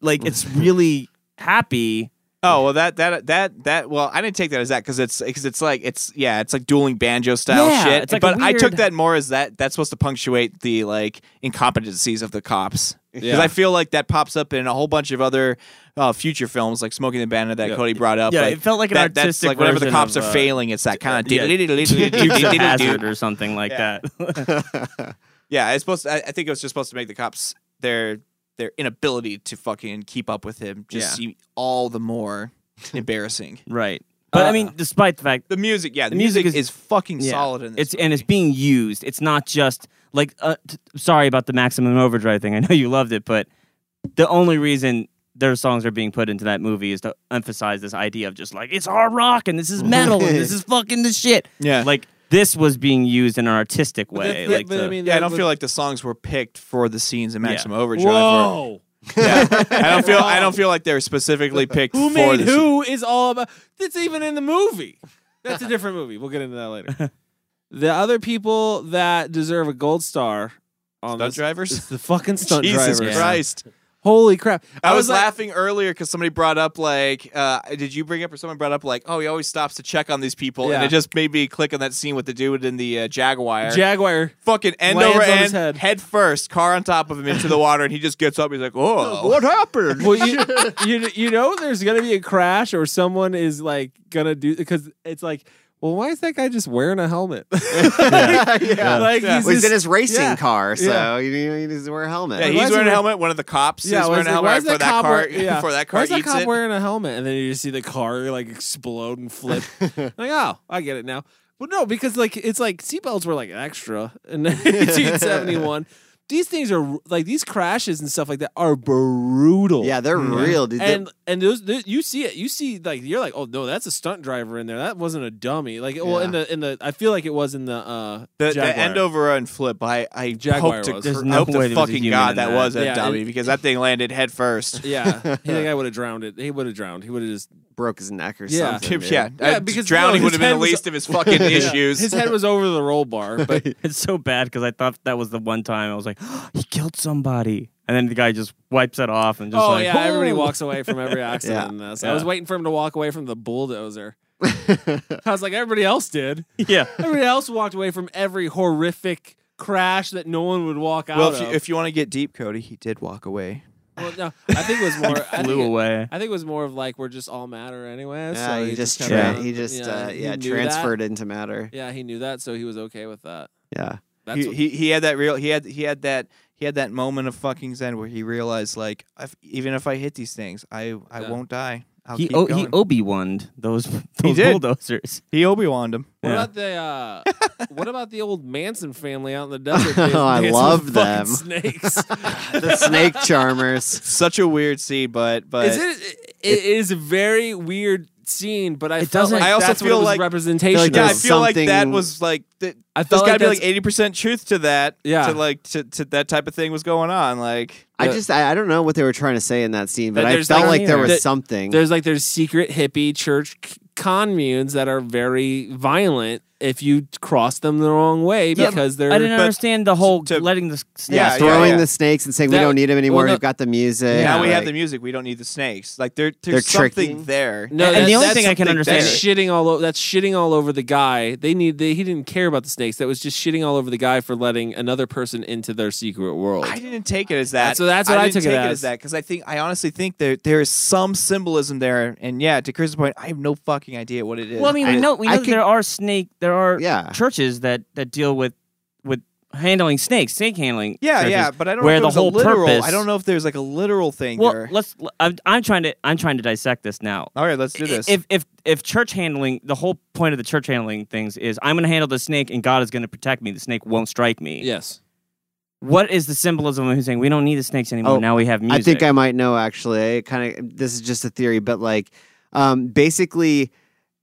like it's (laughs) really happy Oh well, that that that that. Well, I didn't take that as that because it's because it's like it's yeah, it's like dueling banjo style Yeah, shit. like but I took that more as that that's supposed to punctuate the like incompetencies of the cops. Because Yeah. I feel like that pops up in a whole bunch of other uh, future films, like Smokey and the Bandit that Yeah. Cody brought up. Yeah, like, it felt like an that, that's artistic like whenever the cops of, are uh, failing, it's that kind of yeah, Dukes (laughs) of Hazzard or something like Yeah. that Yeah, it's supposed. To, I, I think it was just supposed to make the cops their their inability to fucking keep up with him just seem all the more embarrassing. right But Uh, I mean, despite the fact The music, yeah, the, The music, music is, is- fucking yeah, solid in this. it's and it's being used. It's not just like uh, t- sorry about the maximum overdrive thing. I know you loved it, but the only reason their songs are being put into that movie is to emphasize this idea of just like it's hard rock and this is metal and this (laughs) is fucking the shit. Yeah. like this was being used in an artistic But way. that- like but I mean, yeah, I don't was- feel like the songs were picked for the scenes in Maximum Yeah. Overdrive. or- Whoa. yeah, I don't feel. I don't (laughs) feel like they were specifically picked Who for made the who is all about. It's even in the movie. That's a different movie. We'll get into that later. (laughs) the other people that deserve a gold star on Stunt this, drivers? it's the fucking (laughs) stunt Jesus drivers. Christ. Holy crap! I, was, like- laughing earlier because somebody brought up like, uh, did you bring up or someone brought up like, oh, he always stops to check on these people, Yeah. and it just made me click on that scene with the dude in the uh, Jaguar. Jaguar. Fucking end lands over on his end, head. first, car on top of him into the water, and he just gets up. He's like, "Oh, (laughs) what happened?" well, you, (laughs) you you know there's gonna be a crash or someone is like gonna do because it's like, well, why is that guy just wearing a helmet? (laughs) yeah. like Yeah. he's Well, he's in his racing yeah. car, so Yeah. you, you need to wear a helmet. Yeah, Why he's is he wearing a helmet. One of the cops Yeah, is why wearing a helmet why right is before that cop car. wear- yeah. Before that Why car is that cop it. wearing a helmet and then you just see the car like explode and flip? (laughs) like, oh, I get it now. But no, because like it's like seatbelts were like extra in (laughs) 1971. These things are like these crashes and stuff like that are brutal. yeah, they're real, dude. They're- and and those, you see it you see like you're like oh no that's a stunt driver in there that wasn't a dummy like well in the in the I feel like it was in the uh The, the end over and flip. I I Jaguar hope to, was. cr- There's no hope to there was a fucking god that that. was a Yeah, dummy it- because that thing landed head first. yeah I think I (laughs) would have drowned it he would have drowned he would have just broke his neck or Yeah. something. dude. yeah, Yeah, uh, because, drowning no, would his have been head the was- least of his fucking (laughs) issues. his head was over the roll bar (laughs) but it's so bad because I thought that was the one time I was like, (gasps) he killed somebody, and then the guy just wipes it off and just oh like, yeah everybody walks away from every (laughs) accident Yeah. in this I was waiting for him to walk away from the bulldozer I was like everybody else did Yeah, everybody else walked away from every horrific crash that no one would walk out of. well, if you, of if you want to get deep, Cody, he did walk away. Well, no, I think it was (laughs) more. I flew think it- away. I think it was more of like we're just all matter anyway. Yeah, so he just kinda- tra- he just uh, yeah knew transferred That. into matter. Yeah, he knew that, so he was okay with that. Yeah. That's He, what- he he had that real he had he had that he had that moment of fucking zen where he realized like if, even if I hit these things, I I Yeah. won't die. I'll he o- he Obi Wan those (laughs) (laughs) those did. bulldozers. He Obi Wan him. What Yeah. about the uh, what about the old Manson family out in the (laughs) desert? dancing- Oh, I love them. Snakes. The snake charmers. Such a weird scene, but but is it, it is a very weird scene, but I It felt doesn't- like I also that's what feel it was like- representation. like yeah, I of. there's feel like that something- was like that. I There's felt got to be like that's- eighty percent truth to that. Yeah. to like to, to that type of thing was going on. Like I Yeah. just I, I don't know what they were trying to say in that scene, but That I there's felt like- like there was that- something. There's like there's secret hippie church c- communes that are very violent if you cross them the wrong way Yeah, because they're. I didn't but understand the whole to- letting the snakes. Yeah, throwing yeah. the snakes and saying we don't need them anymore. well, no- We've got the music. now we have the music, we don't need the snakes. Like there, They're there's something tricking. there. No, And that- the only thing I can understand- That's shitting all over. That's shitting all over the guy. They need. They, he didn't care about the snakes. That was just shitting all over the guy for letting another person into their secret world. I didn't take it as that. So that's what I didn't took it take as. as that because I think I honestly think there there is some symbolism there. And yeah, to Chris's point, I have no fucking idea what it is. Well, I mean, we know we know there are snake. There are Yeah. churches that that deal with with handling snakes, snake handling. yeah, churches, yeah, but I don't where know if the there's whole a literal. purpose. I don't know if there's like a literal thing Well, there. let's. I'm, I'm trying to. I'm trying to dissect this now. All right, let's do this. If if if church handling, the whole point of the church handling things is I'm going to handle the snake and God is going to protect me. The snake won't strike me. yes. What is the symbolism of him saying we don't need the snakes anymore? Oh, now we have music. I think I might know actually. I kind of this is just a theory, but like um, basically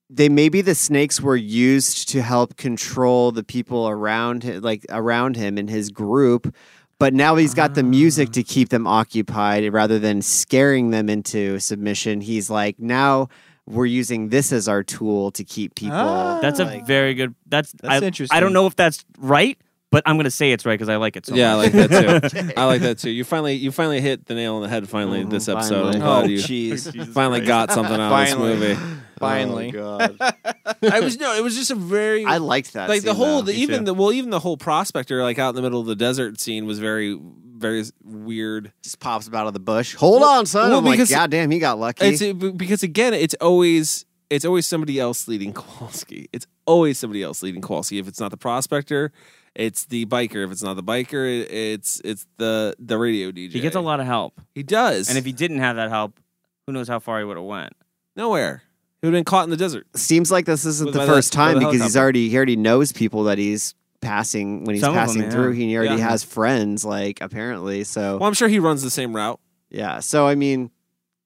they maybe the snakes were used to help control the people around him, like around him and his group. But now he's got the music to keep them occupied rather than scaring them into submission. He's like, now we're using this as our tool to keep people. Ah. That's a like- very good. That's That's I, I don't know if that's right, but I'm going to say it's right because I like it so yeah, I like that too. (laughs) I like that too. You finally, you finally hit the nail on the head. Finally, Mhm, this episode. I'm (laughs) finally. oh, jeez. finally got something out of this movie. Finally. Oh, God. (laughs) I was no, it was just a very. I liked that. like the whole, though. the, even the well, even the whole prospector, like out in the middle of the desert scene, was very, very weird. just pops up out of the bush. Hold Well- on, son. well, I'm like, because- God damn, he got lucky. It's it, because again, it's always it's always somebody else leading Kowalski. It's always somebody else leading Kowalski. If it's not the prospector, it's the biker. If it's not the biker, it's it's the the radio DJ. He gets a lot of help, He does, and if he didn't have that help, who knows how far he would have went. nowhere, He would been caught in the desert. Seems like this isn't With- the by the- first by time the because he's helicopter. already he already knows people that he's passing when he's Some of them, passing yeah. through. He already Yeah. has friends, like apparently. So Well, I'm sure he runs the same route. yeah. So I mean,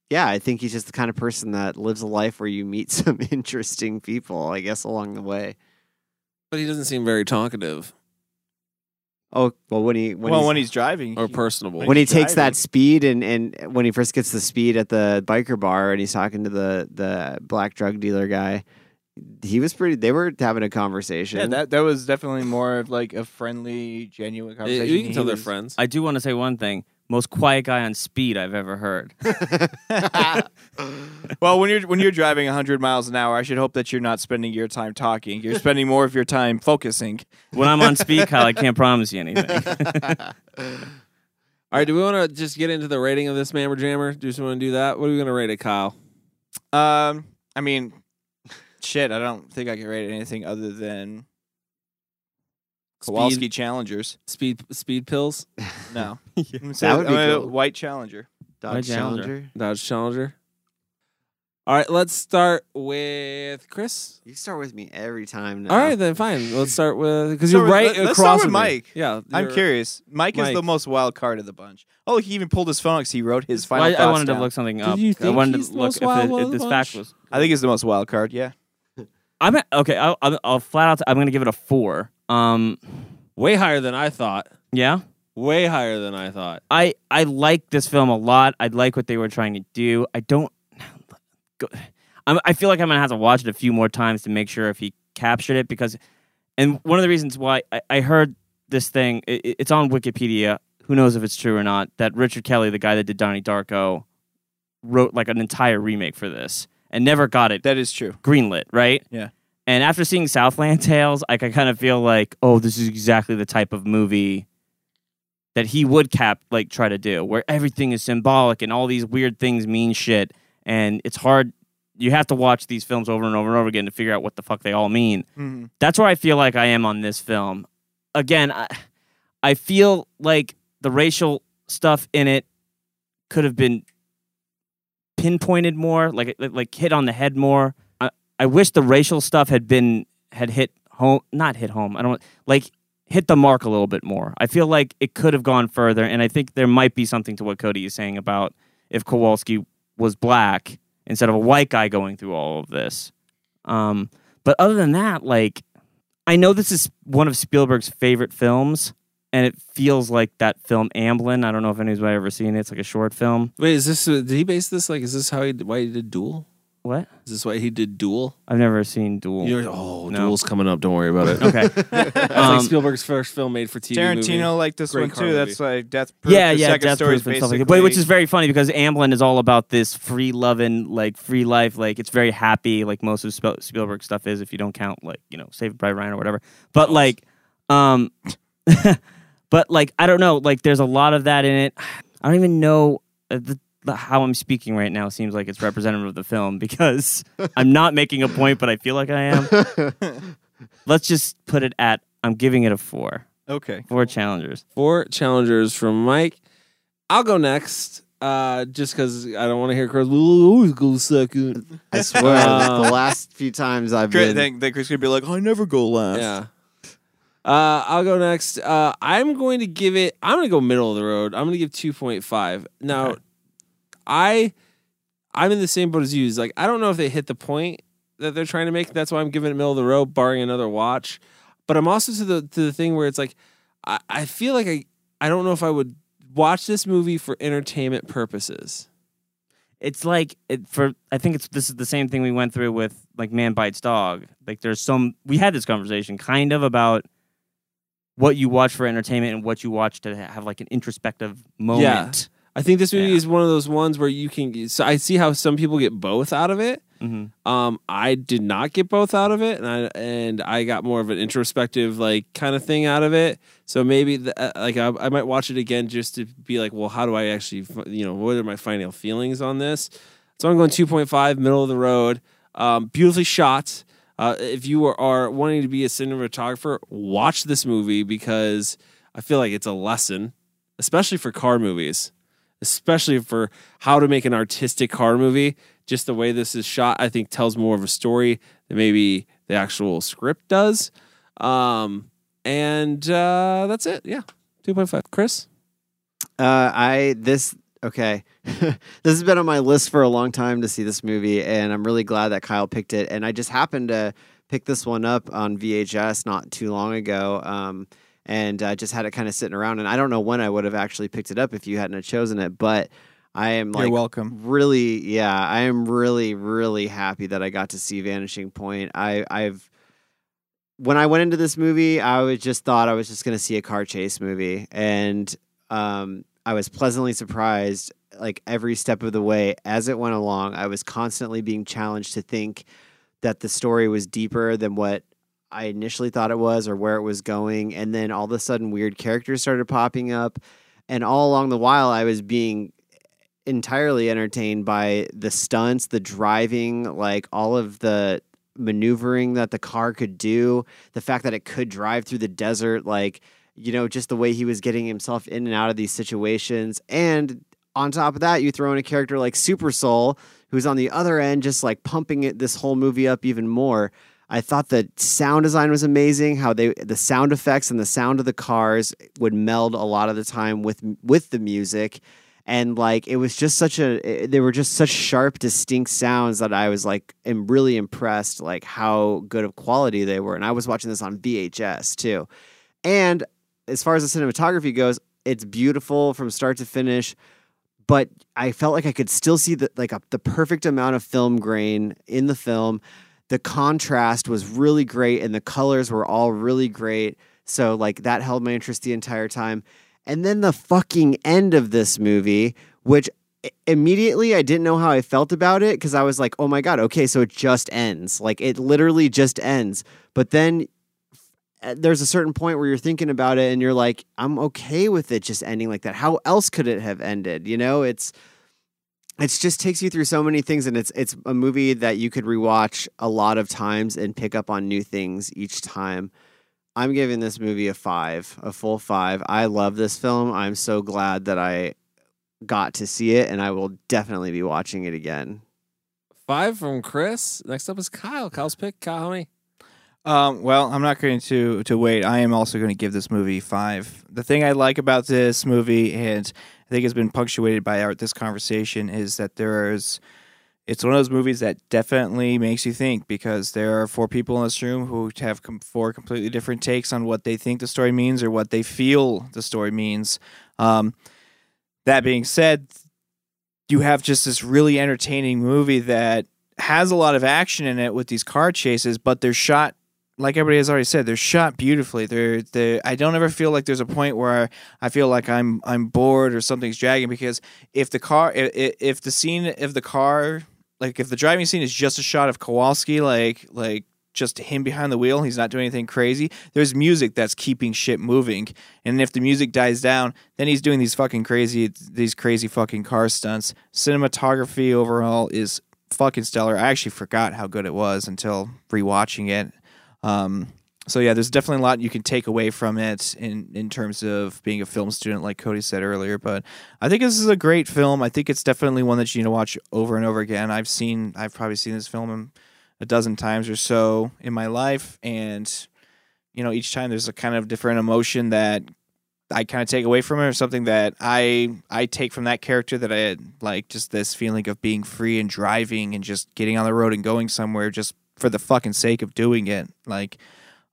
yeah, I think he's just the kind of person that lives a life where you meet (laughs) some interesting people. I guess along the way. But he doesn't seem very talkative Oh well, when he when well, he's, when he's driving, or personable. when he takes driving. that speed and and when he first gets the speed at the biker bar and he's talking to the the black drug dealer guy, he was pretty. They were having a conversation. yeah, that that was definitely more of like a friendly, genuine You conversation. you can tell He they're friends. I do want to say one thing. Most quiet guy on speed I've ever heard. (laughs) (laughs) well, when you're when you're driving 100 miles an hour, I should hope that you're not spending your time talking. You're (laughs) spending more of your time focusing. When I'm on speed, Kyle, I can't promise you anything. All right, do we want to just get into the rating of this Mammer Jammer? Do we want to do that? What are we going to rate it, Kyle? Um, I mean, shit, I don't think I can rate anything other than Kowalski Speed, Challengers. speed, speed pills, (laughs) No, (laughs) That would be I'm cool. White Challenger. Dodge Challenger. Challenger. Dodge Challenger. All right, let's start with Chris. You start with me every time now. All right, then fine. Let's start with because you're right let- let's across start with from me. Mike. Yeah, I'm curious. Mike, is the most wild card of the bunch. Oh, look, he even pulled his phone because he wrote his final Well, I, I thoughts wanted to look something Did up. you I wanted he's to the look most if, it, if this the fact was. I think he's the most wild card. Yeah. I'm at, okay. I'll, I'll, I'll flat out. I'm going to give it a four. Um, way higher than I thought. yeah. Way higher than I thought. I I like this film a lot. I like what they were trying to do. I don't. Go, I'm, I feel like I'm gonna have to watch it a few more times to make sure if he captured it because, and one of the reasons why I, I heard this thing, it, it's on Wikipedia. Who knows if it's true or not? That Richard Kelly, the guy that did Donnie Darko, wrote like an entire remake for this and never got it That is true. greenlit, right? Yeah. And after seeing Southland Tales, I kind of feel like, oh, this is exactly the type of movie that he would cap like try to do, where everything is symbolic and all these weird things mean shit, and it's hard. You have to watch these films over and over and over again to figure out what the fuck they all mean. Mhm. That's where I feel like I am on this film. Again, I, I feel like the racial stuff in it could have been pinpointed more, like like hit on the head more. I, I wish the racial stuff had been had hit home, not hit home. I don't like hit the mark a little bit more. I feel like it could have gone further, and I think there might be something to what Cody is saying about if Kowalski was black instead of a white guy going through all of this. Um, but other than that, like I know this is one of Spielberg's favorite films, and it feels like that film Amblin. I don't know if anybody ever seen it. It's like a short film. Wait, is this? Did he base this? Like, is this how he? Why he did Duel? What? Is this why he did Duel? I've never seen Duel. You're, oh, No. Duel's coming up. Don't worry about it. Okay. (laughs) That's (laughs) Um, like Spielberg's first film made for TV. Tarantino movie. liked this Great one too. movie. That's like Death Proof. yeah, the yeah, second death story proof and stuff like that. But which is very funny because Amblin is all about this free loving, like free life. Like it's very happy, like most of Spiel- Spielberg stuff is, if you don't count like you know Saved by Ryan or whatever. But like, um, (laughs) but like I don't know, like there's a lot of that in it. I don't even know uh, the, the, how I'm speaking right now. Seems like it's representative of the film because (laughs) I'm not making a point, but I feel like I am. (laughs) Let's just put it at I'm giving it a four. okay. Four challengers. Four challengers from Mike. I'll go next. Uh, just because I don't want to hear Chris. Always go second. I swear, Um, the last few times I've Chris, been. then, then Chris could be like, I never go last. Yeah. Uh, I'll go next. Uh, I'm going to give it. I'm going to go middle of the road. I'm going to give 2.5. Now, I, I'm in the same boat as you. It's like I don't know if they hit the point that they're trying to make. That's why I'm giving it middle of the road, barring another watch. But I'm also to the to the thing where it's like, I, I feel like I I don't know if I would watch this movie for entertainment purposes. it's like it, for I think it's this is the same thing we went through with like Man Bites Dog. Like there's some we had this conversation kind of about what you watch for entertainment and what you watch to have like an introspective moment. Yeah. I think this movie Yeah. is one of those ones where you can. So I see how some people get both out of it. Mm-hmm. Um, I did not get both out of it, and I and I got more of an introspective like kind of thing out of it. So maybe the, uh, like I, I might watch it again just to be like, well, how do I actually, you know, what are my final feelings on this? So I'm going 2.5, middle of the road. Um, beautifully shot. Uh, if you are, are wanting to be a cinematographer, watch this movie because I feel like it's a lesson, especially for car movies. especially for how to make an artistic car movie. Just the way this is shot, I think, tells more of a story than maybe the actual script does. Um, and uh, that's it. Yeah, two point five. Chris, Uh, I this okay. (laughs) this has been on my list for a long time to see this movie, and I'm really glad that Kyle picked it. And I just happened to pick this one up on VHS not too long ago. Um, and I just had it kind of sitting around, and I don't know when I would have actually picked it up if you hadn't chosen it, but. I am You're welcome. really yeah I am really really happy that I got to see Vanishing Point. I I've when I went into this movie, I was just thought I was just going to see a car chase movie, and um, I was pleasantly surprised. Like every step of the way as it went along, I was constantly being challenged to think that the story was deeper than what I initially thought it was or where it was going. And then all of a sudden, weird characters started popping up, and all along the while, I was being entirely entertained by the stunts, the driving, like all of the maneuvering that the car could do, the fact that it could drive through the desert, like, you know, just the way he was getting himself in and out of these situations. And on top of that, you throw in a character like Super Soul, who's on the other end, just like pumping it this whole movie up even more. I thought the sound design was amazing. How they the sound effects and the sound of the cars would meld a lot of the time with with the music and like it was just such a it- they were just such sharp distinct sounds that i was like am really impressed like how good of quality they were and i was watching this on vhs too and as far as the cinematography goes it's beautiful from start to finish but i felt like i could still see the like a, the perfect amount of film grain in the film the contrast was really great and the colors were all really great so like that held my interest the entire time and then the fucking end of this movie, which immediately I didn't know how I felt about it because I was like, oh my God, okay, so it just ends. Like it literally just ends. But then Uh, there's a certain point where you're thinking about it and you're like, I'm okay with it just ending like that. How else could it have ended? You know, it's it's just takes you through so many things and it's it's a movie that you could rewatch a lot of times and pick up on new things each time. I'm giving this movie a five, a full five. I love this film. I'm so glad that I got to see it, and I will definitely be watching it again. five from Chris. Next up is Kyle. Kyle's pick. Kyle, how many? Um, well, I'm not going to to wait. I am also going to give this movie five. The thing I like about this movie, and I think has been punctuated by our this conversation, is that there is. It's one of those movies that definitely makes you think because there are four people in this room who have com- four completely different takes on what they think the story means or what they feel the story means. Um, that being said, you have just this really entertaining movie that has a lot of action in it with these car chases, but they're shot like everybody has already said, they're shot beautifully. They're they I don't ever feel like there's a point where I feel like I'm I'm bored or something's dragging because if the car if, if the scene if the car like if the driving scene is just a shot of Kowalski like like just him behind the wheel, he's not doing anything crazy. There's music that's keeping shit moving. And if the music dies down, then he's doing these fucking crazy these crazy fucking car stunts. Cinematography overall is fucking stellar. I actually forgot how good it was until rewatching it. Um, so yeah, there's definitely a lot you can take away from it in in terms of being a film student, like Cody said earlier. But I think this is a great film. I think it's definitely one that you need to watch over and over again. I've seen, I've probably seen this film a dozen times or so in my life, and you know, each time there's a kind of different emotion that I kind of take away from it, or something that I I take from that character that I had, like just this feeling of being free and driving and just getting on the road and going somewhere just for the fucking sake of doing it. Like,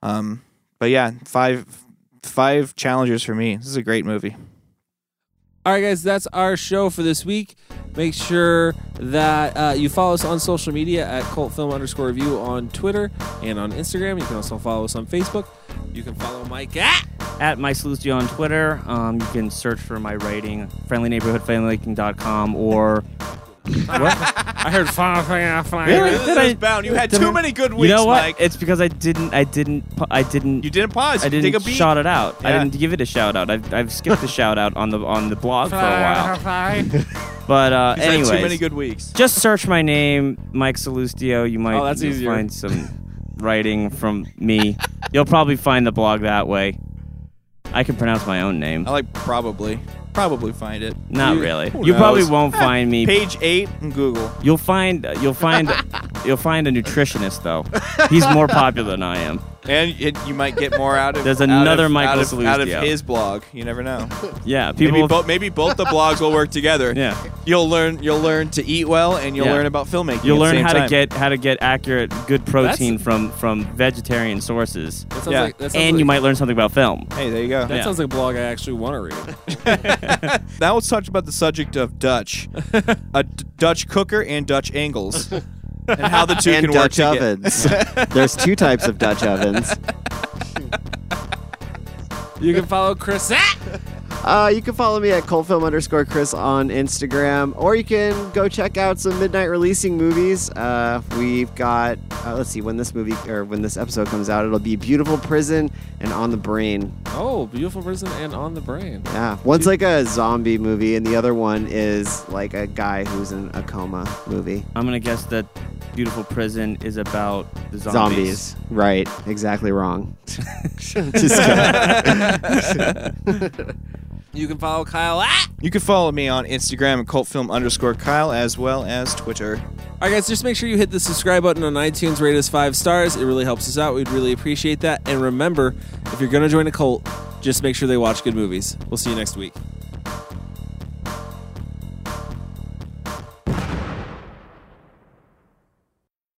um, but yeah, five five challengers for me. This is a great movie. All right, guys, that's our show for this week. Make sure that uh, you follow us on social media at Cult Film underscore review on Twitter and on Instagram. You can also follow us on Facebook. You can follow Mike at At Mike Salustio on Twitter. Um, you can search for my writing, friendlyneighborhoodfamilymaking.com or I heard fire, fire, fire. Really? This Did is I- bound. You had did too I- many good weeks, You know what? Mike. It's because I didn't. I didn't. pu- I didn't. you didn't pause. I You didn't take a beat. shout it out. I Yeah. didn't give it a shout out. I've, I've skipped the shout out on the on the blog for a while. (laughs) But uh, He's had too many good weeks. just search my name, Mike Salustio. You might Oh, that's you'll easier. find some (laughs) writing from me. You'll probably find the blog that way. I can pronounce my own name. I like probably. Probably find it. Not You- really. who You probably knows? won't ah, find me. Page eight in Google. You'll find uh, you'll find (laughs) you'll find a nutritionist though. He's more popular than I am. And it, you might get more out of. There's out another of, Michael out of, out of his blog. You never know. (laughs) Yeah, Maybe people. both maybe both the blogs will work together. Yeah. You'll learn you'll learn to eat well and you'll Yeah. learn about filmmaking. You'll at the learn same how time. to get how to get accurate, good protein That's- from from vegetarian sources, That sounds Yeah. like, that sounds and you might learn something about film. Hey, there you go. That Yeah. sounds like a blog I actually want to read. (laughs) Now let's talk about the subject of Dutch, (laughs) a D- Dutch cooker and Dutch angles, and how the two and can work Dutch together. ovens. (laughs) There's two types of Dutch ovens. You can follow Chris at Uh, you can follow me at cultfilm underscore Chris on Instagram, or you can go check out some midnight releasing movies. Uh, we've got, uh, let's see, when this movie or when this episode comes out, it'll be Beautiful Prison and On the Brain. Oh, Beautiful Prison and On the Brain. Yeah, one's like a zombie movie, and the other one is like a guy who's in a coma movie. I'm gonna guess that Beautiful Prison is about the zombies. Zombies. Right, exactly wrong. (laughs) (laughs) Just kidding. (laughs) You can follow Kyle at. You can follow me on Instagram at cultfilm underscore Kyle as well as Twitter. All right, guys, just make sure you hit the subscribe button on iTunes, rate us five stars. It really helps us out. We'd really appreciate that. And remember, if you're going to join a cult, just make sure they watch good movies. We'll see you next week.